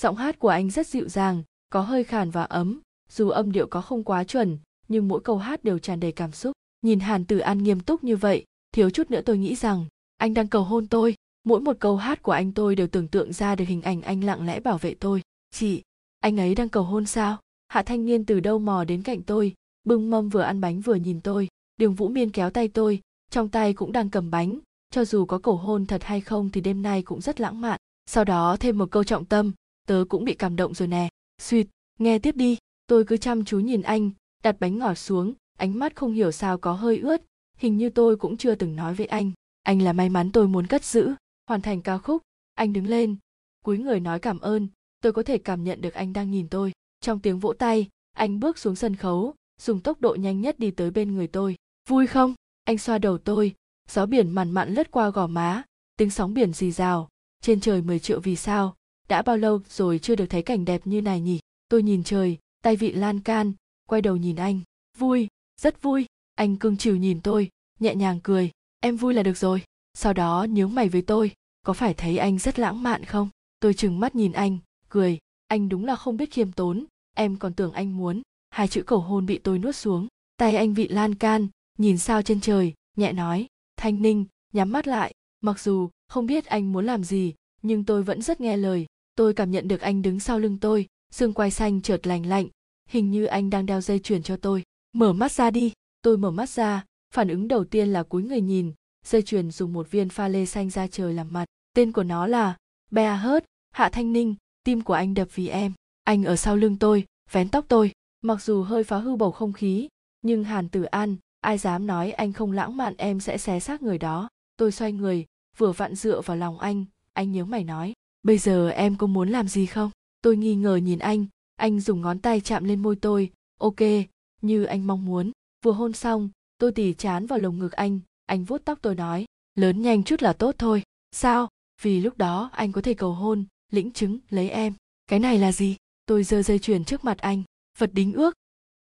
Giọng hát của anh rất dịu dàng có hơi khàn và ấm, dù âm điệu có không quá chuẩn, nhưng mỗi câu hát đều tràn đầy cảm xúc. Nhìn hàn tử an nghiêm túc như vậy, thiếu chút nữa tôi nghĩ rằng, anh đang cầu hôn tôi. Mỗi một câu hát của anh tôi đều tưởng tượng ra được hình ảnh anh lặng lẽ bảo vệ tôi. Chị, anh ấy đang cầu hôn sao? Hạ thanh niên từ đâu mò đến cạnh tôi, bưng mâm vừa ăn bánh vừa nhìn tôi. Đường vũ miên kéo tay tôi, trong tay cũng đang cầm bánh. Cho dù có cầu hôn thật hay không thì đêm nay cũng rất lãng mạn. Sau đó thêm một câu trọng tâm, tớ cũng bị cảm động rồi nè suýt nghe tiếp đi, tôi cứ chăm chú nhìn anh, đặt bánh ngọt xuống, ánh mắt không hiểu sao có hơi ướt, hình như tôi cũng chưa từng nói với anh. Anh là may mắn tôi muốn cất giữ, hoàn thành ca khúc, anh đứng lên, cúi người nói cảm ơn, tôi có thể cảm nhận được anh đang nhìn tôi. Trong tiếng vỗ tay, anh bước xuống sân khấu, dùng tốc độ nhanh nhất đi tới bên người tôi. Vui không? Anh xoa đầu tôi, gió biển mằn mặn lướt qua gò má, tiếng sóng biển rì rào, trên trời 10 triệu vì sao đã bao lâu rồi chưa được thấy cảnh đẹp như này nhỉ? Tôi nhìn trời tay vị lan can, quay đầu nhìn anh. Vui, rất vui. Anh cưng chiều nhìn tôi, nhẹ nhàng cười. Em vui là được rồi. Sau đó nhướng mày với tôi. Có phải thấy anh rất lãng mạn không? Tôi chừng mắt nhìn anh, cười. Anh đúng là không biết khiêm tốn. Em còn tưởng anh muốn. Hai chữ cầu hôn bị tôi nuốt xuống. Tay anh vị lan can, nhìn sao trên trời, nhẹ nói. Thanh ninh, nhắm mắt lại. Mặc dù không biết anh muốn làm gì, nhưng tôi vẫn rất nghe lời tôi cảm nhận được anh đứng sau lưng tôi, xương quai xanh chợt lành lạnh, hình như anh đang đeo dây chuyền cho tôi. Mở mắt ra đi. Tôi mở mắt ra, phản ứng đầu tiên là cúi người nhìn, dây chuyền dùng một viên pha lê xanh ra trời làm mặt. Tên của nó là bea hớt, hạ thanh ninh, tim của anh đập vì em. Anh ở sau lưng tôi, vén tóc tôi. Mặc dù hơi phá hư bầu không khí, nhưng hàn tử an, ai dám nói anh không lãng mạn em sẽ xé xác người đó. Tôi xoay người, vừa vặn dựa vào lòng anh anh nhớ mày nói bây giờ em có muốn làm gì không? Tôi nghi ngờ nhìn anh. Anh dùng ngón tay chạm lên môi tôi. Ok, như anh mong muốn. Vừa hôn xong, tôi tỉ chán vào lồng ngực anh. Anh vuốt tóc tôi nói, lớn nhanh chút là tốt thôi. Sao? Vì lúc đó anh có thể cầu hôn, lĩnh chứng, lấy em. Cái này là gì? Tôi giơ dây chuyền trước mặt anh. Vật đính ước.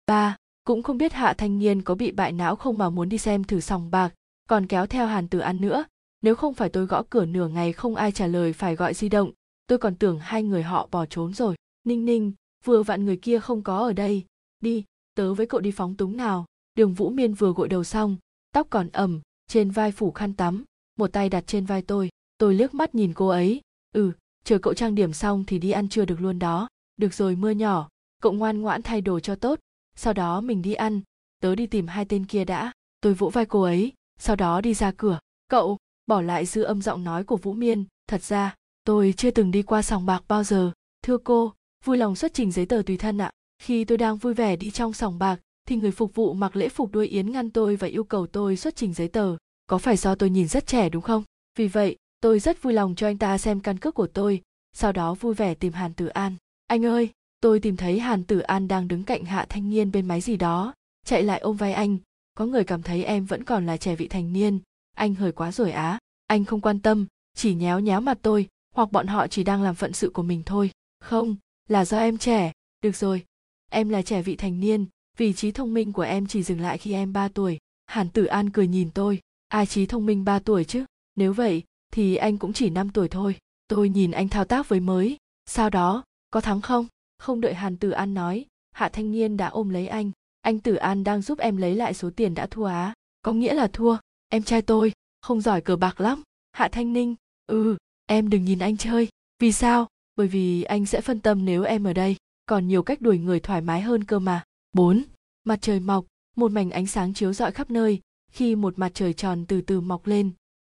Ba, cũng không biết hạ thanh niên có bị bại não không mà muốn đi xem thử sòng bạc, còn kéo theo hàn tử ăn nữa nếu không phải tôi gõ cửa nửa ngày không ai trả lời phải gọi di động, tôi còn tưởng hai người họ bỏ trốn rồi. Ninh ninh, vừa vặn người kia không có ở đây. Đi, tớ với cậu đi phóng túng nào. Đường vũ miên vừa gội đầu xong, tóc còn ẩm, trên vai phủ khăn tắm, một tay đặt trên vai tôi. Tôi liếc mắt nhìn cô ấy. Ừ chờ cậu trang điểm xong thì đi ăn trưa được luôn đó. Được rồi, mưa nhỏ. Cậu ngoan ngoãn thay đồ cho tốt. Sau đó mình đi ăn. Tớ đi tìm hai tên kia đã. Tôi vỗ vai cô ấy. Sau đó đi ra cửa. Cậu! Bỏ lại dư âm giọng nói của vũ miên, thật ra, tôi chưa từng đi qua sòng bạc bao giờ. Thưa cô, vui lòng xuất trình giấy tờ tùy thân ạ. Khi tôi đang vui vẻ đi trong sòng bạc, thì người phục vụ mặc lễ phục đuôi yến ngăn tôi và yêu cầu tôi xuất trình giấy tờ. Có phải do tôi nhìn rất trẻ đúng không? Vì vậy, tôi rất vui lòng cho anh ta xem căn cước của tôi, sau đó vui vẻ tìm hàn tử an. Anh ơi, tôi tìm thấy hàn tử an đang đứng cạnh hạ thanh niên bên máy gì đó. Chạy lại ôm vai anh, có người cảm thấy em vẫn còn là trẻ vị thành niên anh hời quá rồi á. Anh không quan tâm, chỉ nhéo nhéo mặt tôi, hoặc bọn họ chỉ đang làm phận sự của mình thôi. Không, là do em trẻ. Được rồi. Em là trẻ vị thành niên vì trí thông minh của em chỉ dừng lại khi em 3 tuổi. Hàn tử an cười nhìn tôi. Ai trí thông minh 3 tuổi chứ? Nếu vậy, thì anh cũng chỉ 5 tuổi thôi. Tôi nhìn anh thao tác với mới. Sau đó, có thắng không? Không đợi hàn tử an nói, hạ thanh niên đã ôm lấy anh. Anh tử an đang giúp em lấy lại số tiền đã thua á. Có nghĩa là thua em trai tôi không giỏi cờ bạc lắm hạ thanh ninh. Ừ em đừng nhìn anh chơi. Vì sao? Bởi vì anh sẽ phân tâm nếu em ở đây. Còn nhiều cách đuổi người thoải mái hơn cơ mà. 4. Mặt trời mọc, một mảnh ánh sáng chiếu rọi khắp nơi, khi một mặt trời tròn từ từ mọc lên,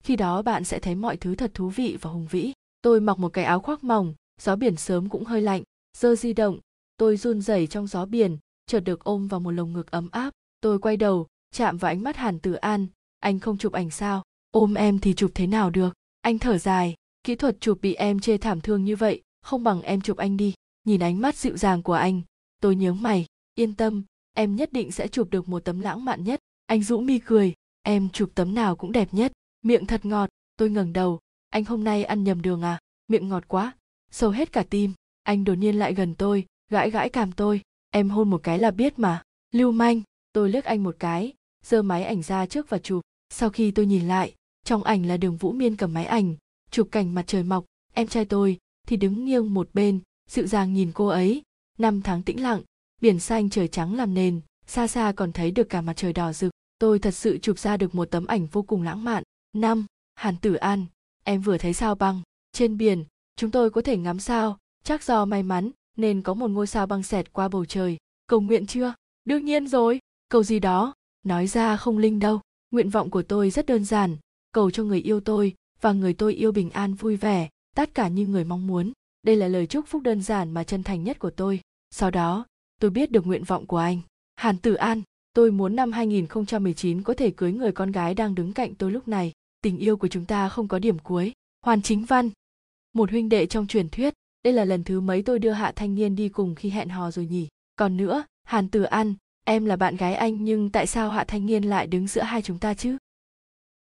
khi đó bạn sẽ thấy mọi thứ thật thú vị và hùng vĩ. Tôi mặc một cái áo khoác mỏng, gió biển sớm cũng hơi lạnh, dơ di động, tôi run rẩy trong gió biển, chợt được ôm vào một lồng ngực ấm áp. Tôi quay đầu, chạm vào ánh mắt Hàn Tử An, anh không chụp ảnh sao? Ôm em thì chụp thế nào được? Anh thở dài, kỹ thuật chụp bị em chê thảm thương như vậy, không bằng em chụp anh đi. Nhìn ánh mắt dịu dàng của anh, tôi nhớ mày, yên tâm em nhất định sẽ chụp được một tấm lãng mạn nhất. Anh rũ mi cười. Em chụp tấm nào cũng đẹp nhất. Miệng thật ngọt. Tôi ngẩng đầu. Anh hôm nay ăn nhầm đường à? Miệng ngọt quá. Sâu hết cả tim. Anh đột nhiên lại gần tôi gãi gãi cảm tôi. Em hôn một cái là biết mà. Lưu manh. Tôi liếc anh một cái. Giơ máy ảnh ra trước và chụp sau khi tôi nhìn lại, trong ảnh là đường vũ miên cầm máy ảnh, chụp cảnh mặt trời mọc, em trai tôi thì đứng nghiêng một bên, dịu dàng nhìn cô ấy. Năm tháng tĩnh lặng, biển xanh trời trắng làm nền, xa xa còn thấy được cả mặt trời đỏ rực. Tôi thật sự chụp ra được một tấm ảnh vô cùng lãng mạn. Năm, hàn tử an, em vừa thấy sao băng? Trên biển, chúng tôi có thể ngắm sao? Chắc do may mắn nên có một ngôi sao băng xẹt qua bầu trời. Cầu nguyện chưa? Đương nhiên rồi. Cầu gì đó? Nói ra không linh đâu nguyện vọng của tôi rất đơn giản cầu cho người yêu tôi và người tôi yêu bình an vui vẻ tất cả như người mong muốn đây là lời chúc phúc đơn giản mà chân thành nhất của tôi sau đó tôi biết được nguyện vọng của anh. Hàn Tử An, tôi muốn năm 2019 có thể cưới người con gái đang đứng cạnh tôi lúc này. Tình yêu của chúng ta không có điểm cuối. Hoàn Chính Văn, một huynh đệ trong truyền thuyết, đây là lần thứ mấy tôi đưa hạ thanh niên đi cùng khi hẹn hò rồi nhỉ còn nữa hàn tử an em là bạn gái anh, nhưng tại sao hạ thanh niên lại đứng giữa hai chúng ta chứ?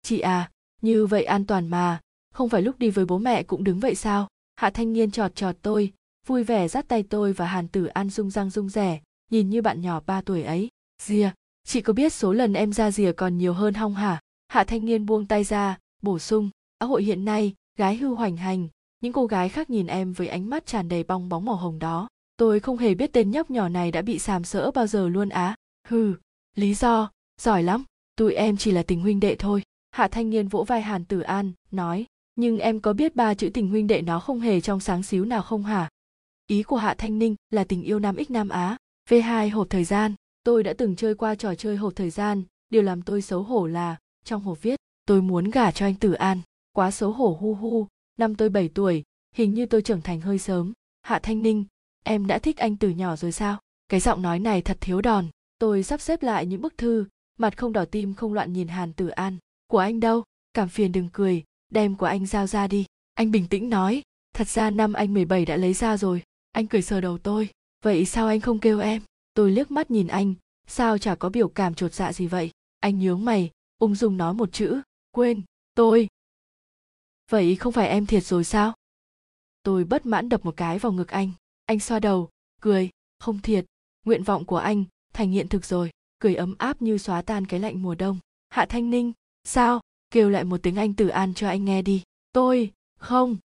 Chị à như vậy an toàn mà. Không phải lúc đi với bố mẹ cũng đứng vậy sao? Hạ thanh niên trọt trọt tôi, vui vẻ dắt tay tôi và hàn tử an rung răng rung rẻ, nhìn như bạn nhỏ ba tuổi ấy. Rìa chị có biết số lần em ra rìa còn nhiều hơn hong hả? Hạ thanh niên buông tay ra, bổ sung, xã hội hiện nay, gái hư hoành hành, những cô gái khác nhìn em với ánh mắt tràn đầy bong bóng màu hồng đó tôi không hề biết tên nhóc nhỏ này đã bị sàm sỡ bao giờ luôn á. Hừ, lý do, giỏi lắm. Tụi em chỉ là tình huynh đệ thôi. Hạ thanh niên vỗ vai hàn tử an, nói, nhưng em có biết ba chữ tình huynh đệ nó không hề trong sáng xíu nào không hả? Ý của hạ thanh ninh là tình yêu nam x nam á. V 2 hộp thời gian. Tôi đã từng chơi qua trò chơi hộp thời gian. Điều làm tôi xấu hổ là, trong hộp viết, tôi muốn gả cho anh tử an. Quá xấu hổ hu hu năm tôi 7 tuổi, hình như tôi trưởng thành hơi sớm. Hạ thanh ninh em đã thích anh từ nhỏ rồi sao? Cái giọng nói này thật thiếu đòn. Tôi sắp xếp lại những bức thư, mặt không đỏ tim không loạn nhìn hàn tử an. Của anh đâu? Cảm phiền đừng cười, đem của anh giao ra đi. Anh bình tĩnh nói. Thật ra năm anh 17 đã lấy ra rồi. Anh cười sờ đầu tôi. Vậy sao anh không kêu em? Tôi liếc mắt nhìn anh. Sao chả có biểu cảm chột dạ gì vậy? Anh nhướng mày, ung dung nói một chữ. Quên, tôi. Vậy không phải em thiệt rồi sao? Tôi bất mãn đập một cái vào ngực anh anh xoa đầu, cười, không thiệt, nguyện vọng của anh thành hiện thực rồi. Cười ấm áp như xóa tan cái lạnh mùa đông. Hạ thanh ninh, sao? Kêu lại một tiếng anh tử an cho anh nghe đi. Tôi? Không.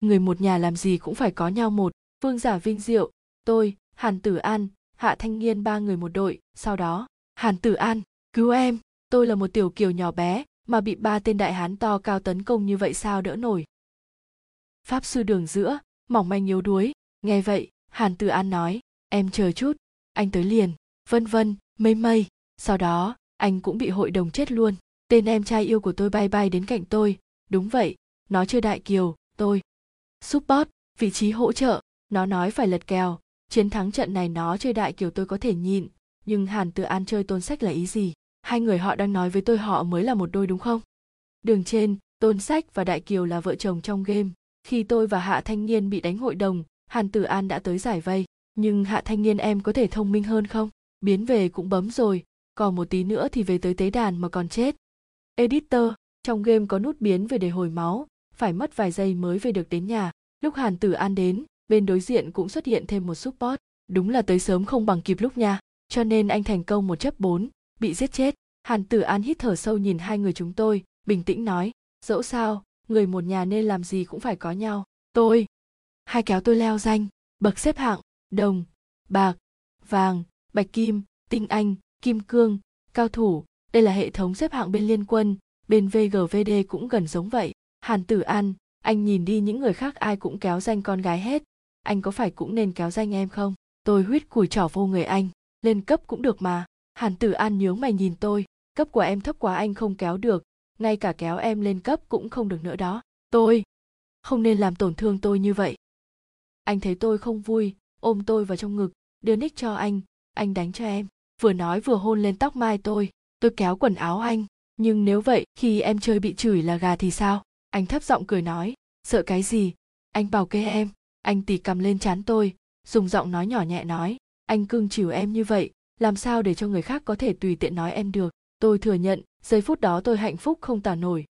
Người một nhà làm gì cũng phải có nhau một. Vương giả vinh diệu, tôi, hàn tử an, hạ thanh nghiên ba người một đội. Sau đó, hàn tử an, cứu em. Tôi là một tiểu kiều nhỏ bé mà bị ba tên đại hán to cao tấn công như vậy sao đỡ nổi? Pháp sư đường giữa, mỏng manh yếu đuối nghe vậy, hàn tử an nói, em chờ chút, anh tới liền. Vân vân, mây mây, sau đó, anh cũng bị hội đồng chết luôn. Tên em trai yêu của tôi bay bay đến cạnh tôi. Đúng vậy, nó chơi đại kiều, tôi. Support, vị trí hỗ trợ, nó nói phải lật kèo. Chiến thắng trận này nó chơi đại kiều tôi có thể nhịn, nhưng hàn tự an chơi tôn sách là ý gì? Hai người họ đang nói với tôi họ mới là một đôi đúng không? Đường trên, tôn sách và đại kiều là vợ chồng trong game. Khi tôi và hạ thanh niên bị đánh hội đồng hàn tử an đã tới giải vây, nhưng hạ thanh niên em có thể thông minh hơn không? Biến về cũng bấm rồi, còn một tí nữa thì về tới tế đàn mà còn chết. Editor, trong game có nút biến về để hồi máu, phải mất vài giây mới về được đến nhà. Lúc hàn tử an đến, bên đối diện cũng xuất hiện thêm một support. Đúng là tới sớm không bằng kịp lúc nha, cho nên anh thành công một chấp bốn, bị giết chết. Hàn tử an hít thở sâu nhìn hai người chúng tôi, bình tĩnh nói, dẫu sao, người một nhà nên làm gì cũng phải có nhau. Tôi hai kéo tôi leo danh, bậc xếp hạng, đồng, bạc, vàng, bạch kim, tinh anh, kim cương, cao thủ. Đây là hệ thống xếp hạng bên liên quân, bên vgvd cũng gần giống vậy. Hàn tử an, anh nhìn đi những người khác ai cũng kéo danh con gái hết. Anh có phải cũng nên kéo danh em không? Tôi huýt củi trỏ vô người anh, lên cấp cũng được mà. Hàn tử an nhướng mày nhìn tôi, cấp của em thấp quá anh không kéo được. Ngay cả kéo em lên cấp cũng không được nữa đó. Tôi không nên làm tổn thương tôi như vậy anh thấy tôi không vui, ôm tôi vào trong ngực, đưa nick cho anh anh đánh cho em. Vừa nói vừa hôn lên tóc mai tôi tôi kéo quần áo anh. Nhưng nếu vậy, khi em chơi bị chửi là gà thì sao? Anh thấp giọng cười nói, sợ cái gì? Anh bảo kê em. Anh tì cầm lên chán tôi, dùng giọng nói nhỏ nhẹ nói, anh cưng chiều em như vậy, làm sao để cho người khác có thể tùy tiện nói em được? Tôi thừa nhận, giây phút đó tôi hạnh phúc không tả nổi.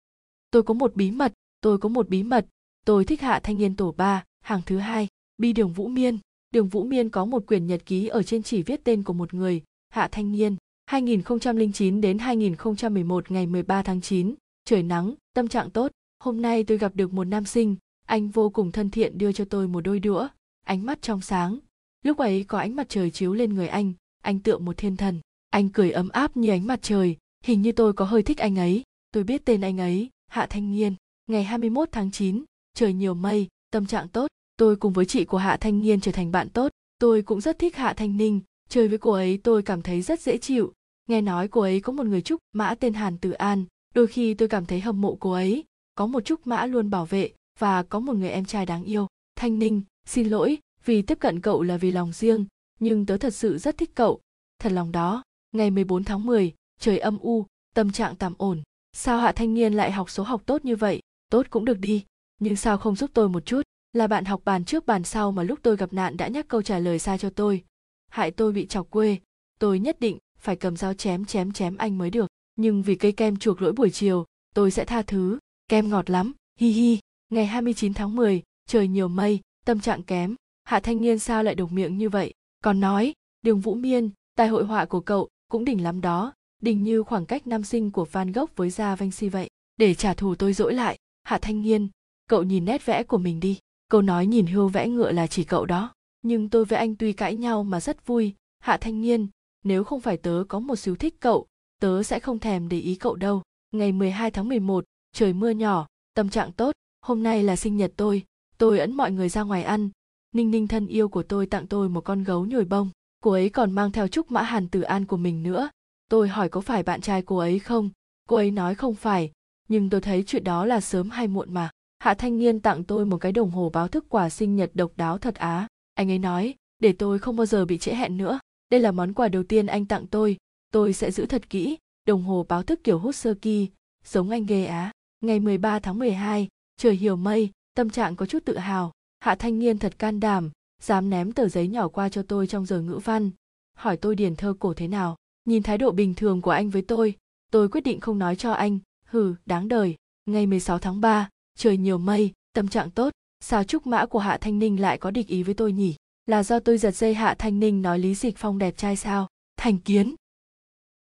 Tôi có một bí mật, tôi có một bí mật. Tôi thích hạ thanh niên tổ ba, hàng thứ hai bi đường vũ miên đường vũ miên có một quyển nhật ký ở trên chỉ viết tên của một người hạ thanh niên 2009 đến 2011 ngày 13 tháng 9, trời nắng, tâm trạng tốt. Hôm nay tôi gặp được một nam sinh, anh vô cùng thân thiện đưa cho tôi một đôi đũa, ánh mắt trong sáng. Lúc ấy có ánh mặt trời chiếu lên người anh, anh tựa một thiên thần. Anh cười ấm áp như ánh mặt trời, hình như tôi có hơi thích anh ấy. Tôi biết tên anh ấy, Hạ Thanh Nghiên. Ngày 21 tháng 9, trời nhiều mây, tâm trạng tốt. Tôi cùng với chị của Hạ Thanh Niên trở thành bạn tốt. Tôi cũng rất thích Hạ Thanh Ninh, chơi với cô ấy tôi cảm thấy rất dễ chịu. Nghe nói cô ấy có một người trúc mã tên hàn tử an. Đôi khi tôi cảm thấy hâm mộ cô ấy. Có một trúc mã luôn bảo vệ và có một người em trai đáng yêu. Thanh ninh xin lỗi vì tiếp cận cậu là vì lòng riêng nhưng tớ thật sự rất thích cậu. Thật lòng đó ngày 14 tháng 10, trời âm u tâm trạng tạm ổn. Sao hạ thanh niên lại học số học tốt như vậy? Tốt cũng được đi nhưng sao không giúp tôi một chút? Là bạn học bàn trước bàn sau mà lúc tôi gặp nạn đã nhắc câu trả lời sai cho tôi. Hại tôi bị chọc quê. Tôi nhất định phải cầm dao chém chém chém anh mới được. Nhưng vì cây kem chuộc lỗi buổi chiều tôi sẽ tha thứ. Kem ngọt lắm. Hi hi. Ngày 29 tháng 10, trời nhiều mây tâm trạng kém. Hạ thanh niên sao lại độc miệng như vậy? Còn nói đường vũ miên tài hội họa của cậu cũng đỉnh lắm đó. Đỉnh như khoảng cách nam sinh của van gogh với gia vanh si vậy. Để trả thù tôi dỗi lại hạ thanh niên cậu nhìn nét vẽ của mình đi câu nói nhìn hươu vẽ ngựa là chỉ cậu đó. Nhưng tôi với anh tuy cãi nhau mà rất vui. Hạ thanh niên nếu không phải tớ có một xíu thích cậu tớ sẽ không thèm để ý cậu đâu. Ngày 12 tháng 11, trời mưa nhỏ tâm trạng tốt. Hôm nay là sinh nhật tôi. Tôi ấn mọi người ra ngoài ăn. Ninh ninh thân yêu của tôi tặng tôi một con gấu nhồi bông. Cô ấy còn mang theo chúc mã hàn tử an của mình nữa. Tôi hỏi có phải bạn trai cô ấy không? Cô ấy nói không phải. Nhưng tôi thấy chuyện đó là sớm hay muộn mà hạ thanh niên tặng tôi một cái đồng hồ báo thức quà sinh nhật độc đáo thật á. Anh ấy nói để tôi không bao giờ bị trễ hẹn nữa. Đây là món quà đầu tiên anh tặng tôi. Tôi sẽ giữ thật kỹ đồng hồ báo thức kiểu hút sơ kỳ, giống anh ghê á. Ngày 13 tháng 12, trời hiểu mây tâm trạng có chút tự hào. Hạ thanh niên thật can đảm dám ném tờ giấy nhỏ qua cho tôi trong giờ ngữ văn. Hỏi tôi điền thơ cổ thế nào nhìn thái độ bình thường của anh với tôi tôi quyết định không nói cho anh. Hừ đáng đời. Ngày 16 tháng 3, trời nhiều mây tâm trạng tốt. Sao trúc mã của hạ thanh ninh lại có địch ý với tôi nhỉ? Là do tôi giật dây hạ thanh ninh nói lý dịch phong đẹp trai sao? Thành kiến.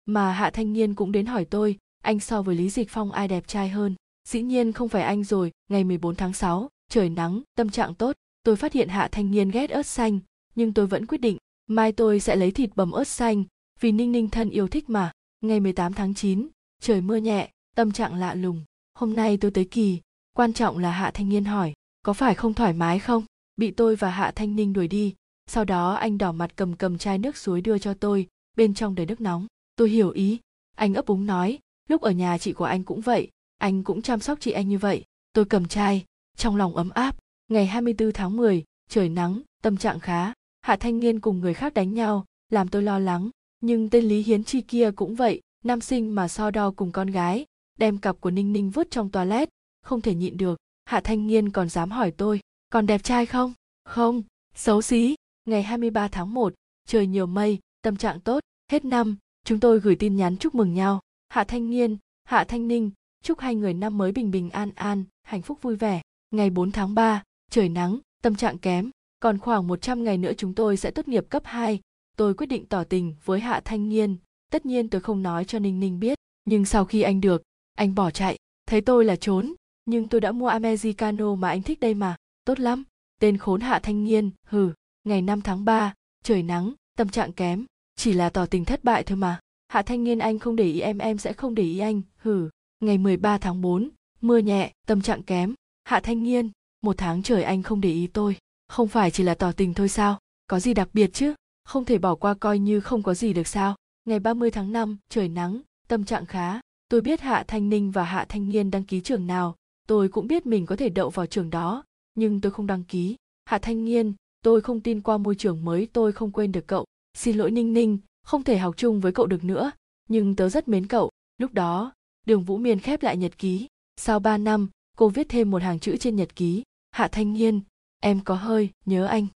Mà hạ thanh niên cũng đến hỏi tôi anh so với lý dịch phong ai đẹp trai hơn? Dĩ nhiên không phải anh rồi ngày 14 tháng 6, trời nắng tâm trạng tốt. Tôi phát hiện hạ thanh niên ghét ớt xanh nhưng tôi vẫn quyết định mai tôi sẽ lấy thịt bầm ớt xanh vì ninh ninh thân yêu thích mà. Ngày 18 tháng 9, trời mưa nhẹ tâm trạng lạ lùng. Hôm nay tôi tới kỳ quan trọng là hạ thanh niên hỏi có phải không thoải mái không? Bị tôi và hạ thanh ninh đuổi đi sau đó anh đỏ mặt cầm cầm chai nước suối đưa cho tôi bên trong đầy nước nóng. Tôi hiểu ý. Anh ấp úng nói lúc ở nhà chị của anh cũng vậy anh cũng chăm sóc chị anh như vậy. Tôi cầm chai trong lòng ấm áp. Ngày 24 tháng 10, trời nắng tâm trạng khá. Hạ thanh niên cùng người khác đánh nhau làm tôi lo lắng. Nhưng tên lý hiến chi kia cũng vậy nam sinh mà so đo cùng con gái đem cặp của ninh ninh vứt trong toilet không thể nhịn được. Hạ thanh Nghiên còn dám hỏi tôi còn đẹp trai không? Không xấu xí. Ngày 23 tháng 1, trời nhiều mây tâm trạng tốt hết năm chúng tôi gửi tin nhắn chúc mừng nhau. Hạ thanh Nghiên, hạ thanh ninh chúc hai người năm mới bình bình an an hạnh phúc vui vẻ. Ngày 4 tháng 3, trời nắng tâm trạng kém còn khoảng 100 ngày nữa chúng tôi sẽ tốt nghiệp cấp 2, tôi quyết định tỏ tình với Hạ Thanh Nghiên. Tất nhiên tôi không nói cho Ninh Ninh biết, nhưng sau khi anh được, anh bỏ chạy, thấy tôi là trốn, nhưng tôi đã mua Americano mà anh thích đây mà, tốt lắm. Tên khốn Hạ Thanh Niên hừ, ngày 5 tháng 3, trời nắng, tâm trạng kém, chỉ là tỏ tình thất bại thôi mà. Hạ Thanh Niên anh không để ý em em sẽ không để ý anh, hừ. Ngày 13 tháng 4, mưa nhẹ, tâm trạng kém. Hạ Thanh Niên một tháng trời anh không để ý tôi, không phải chỉ là tỏ tình thôi sao, có gì đặc biệt chứ, không thể bỏ qua coi như không có gì được sao. Ngày 30 tháng 5, trời nắng, tâm trạng khá, tôi biết Hạ Thanh Ninh và Hạ Thanh Nghiên đăng ký trường nào, tôi cũng biết mình có thể đậu vào trường đó, nhưng tôi không đăng ký. Hạ Thanh Nghiên, tôi không tin qua môi trường mới tôi không quên được cậu. Xin lỗi Ninh Ninh, không thể học chung với cậu được nữa, nhưng tớ rất mến cậu. Lúc đó, đường Vũ Miên khép lại nhật ký. Sau ba năm, cô viết thêm một hàng chữ trên nhật ký. Hạ Thanh Nghiên, em có hơi nhớ anh.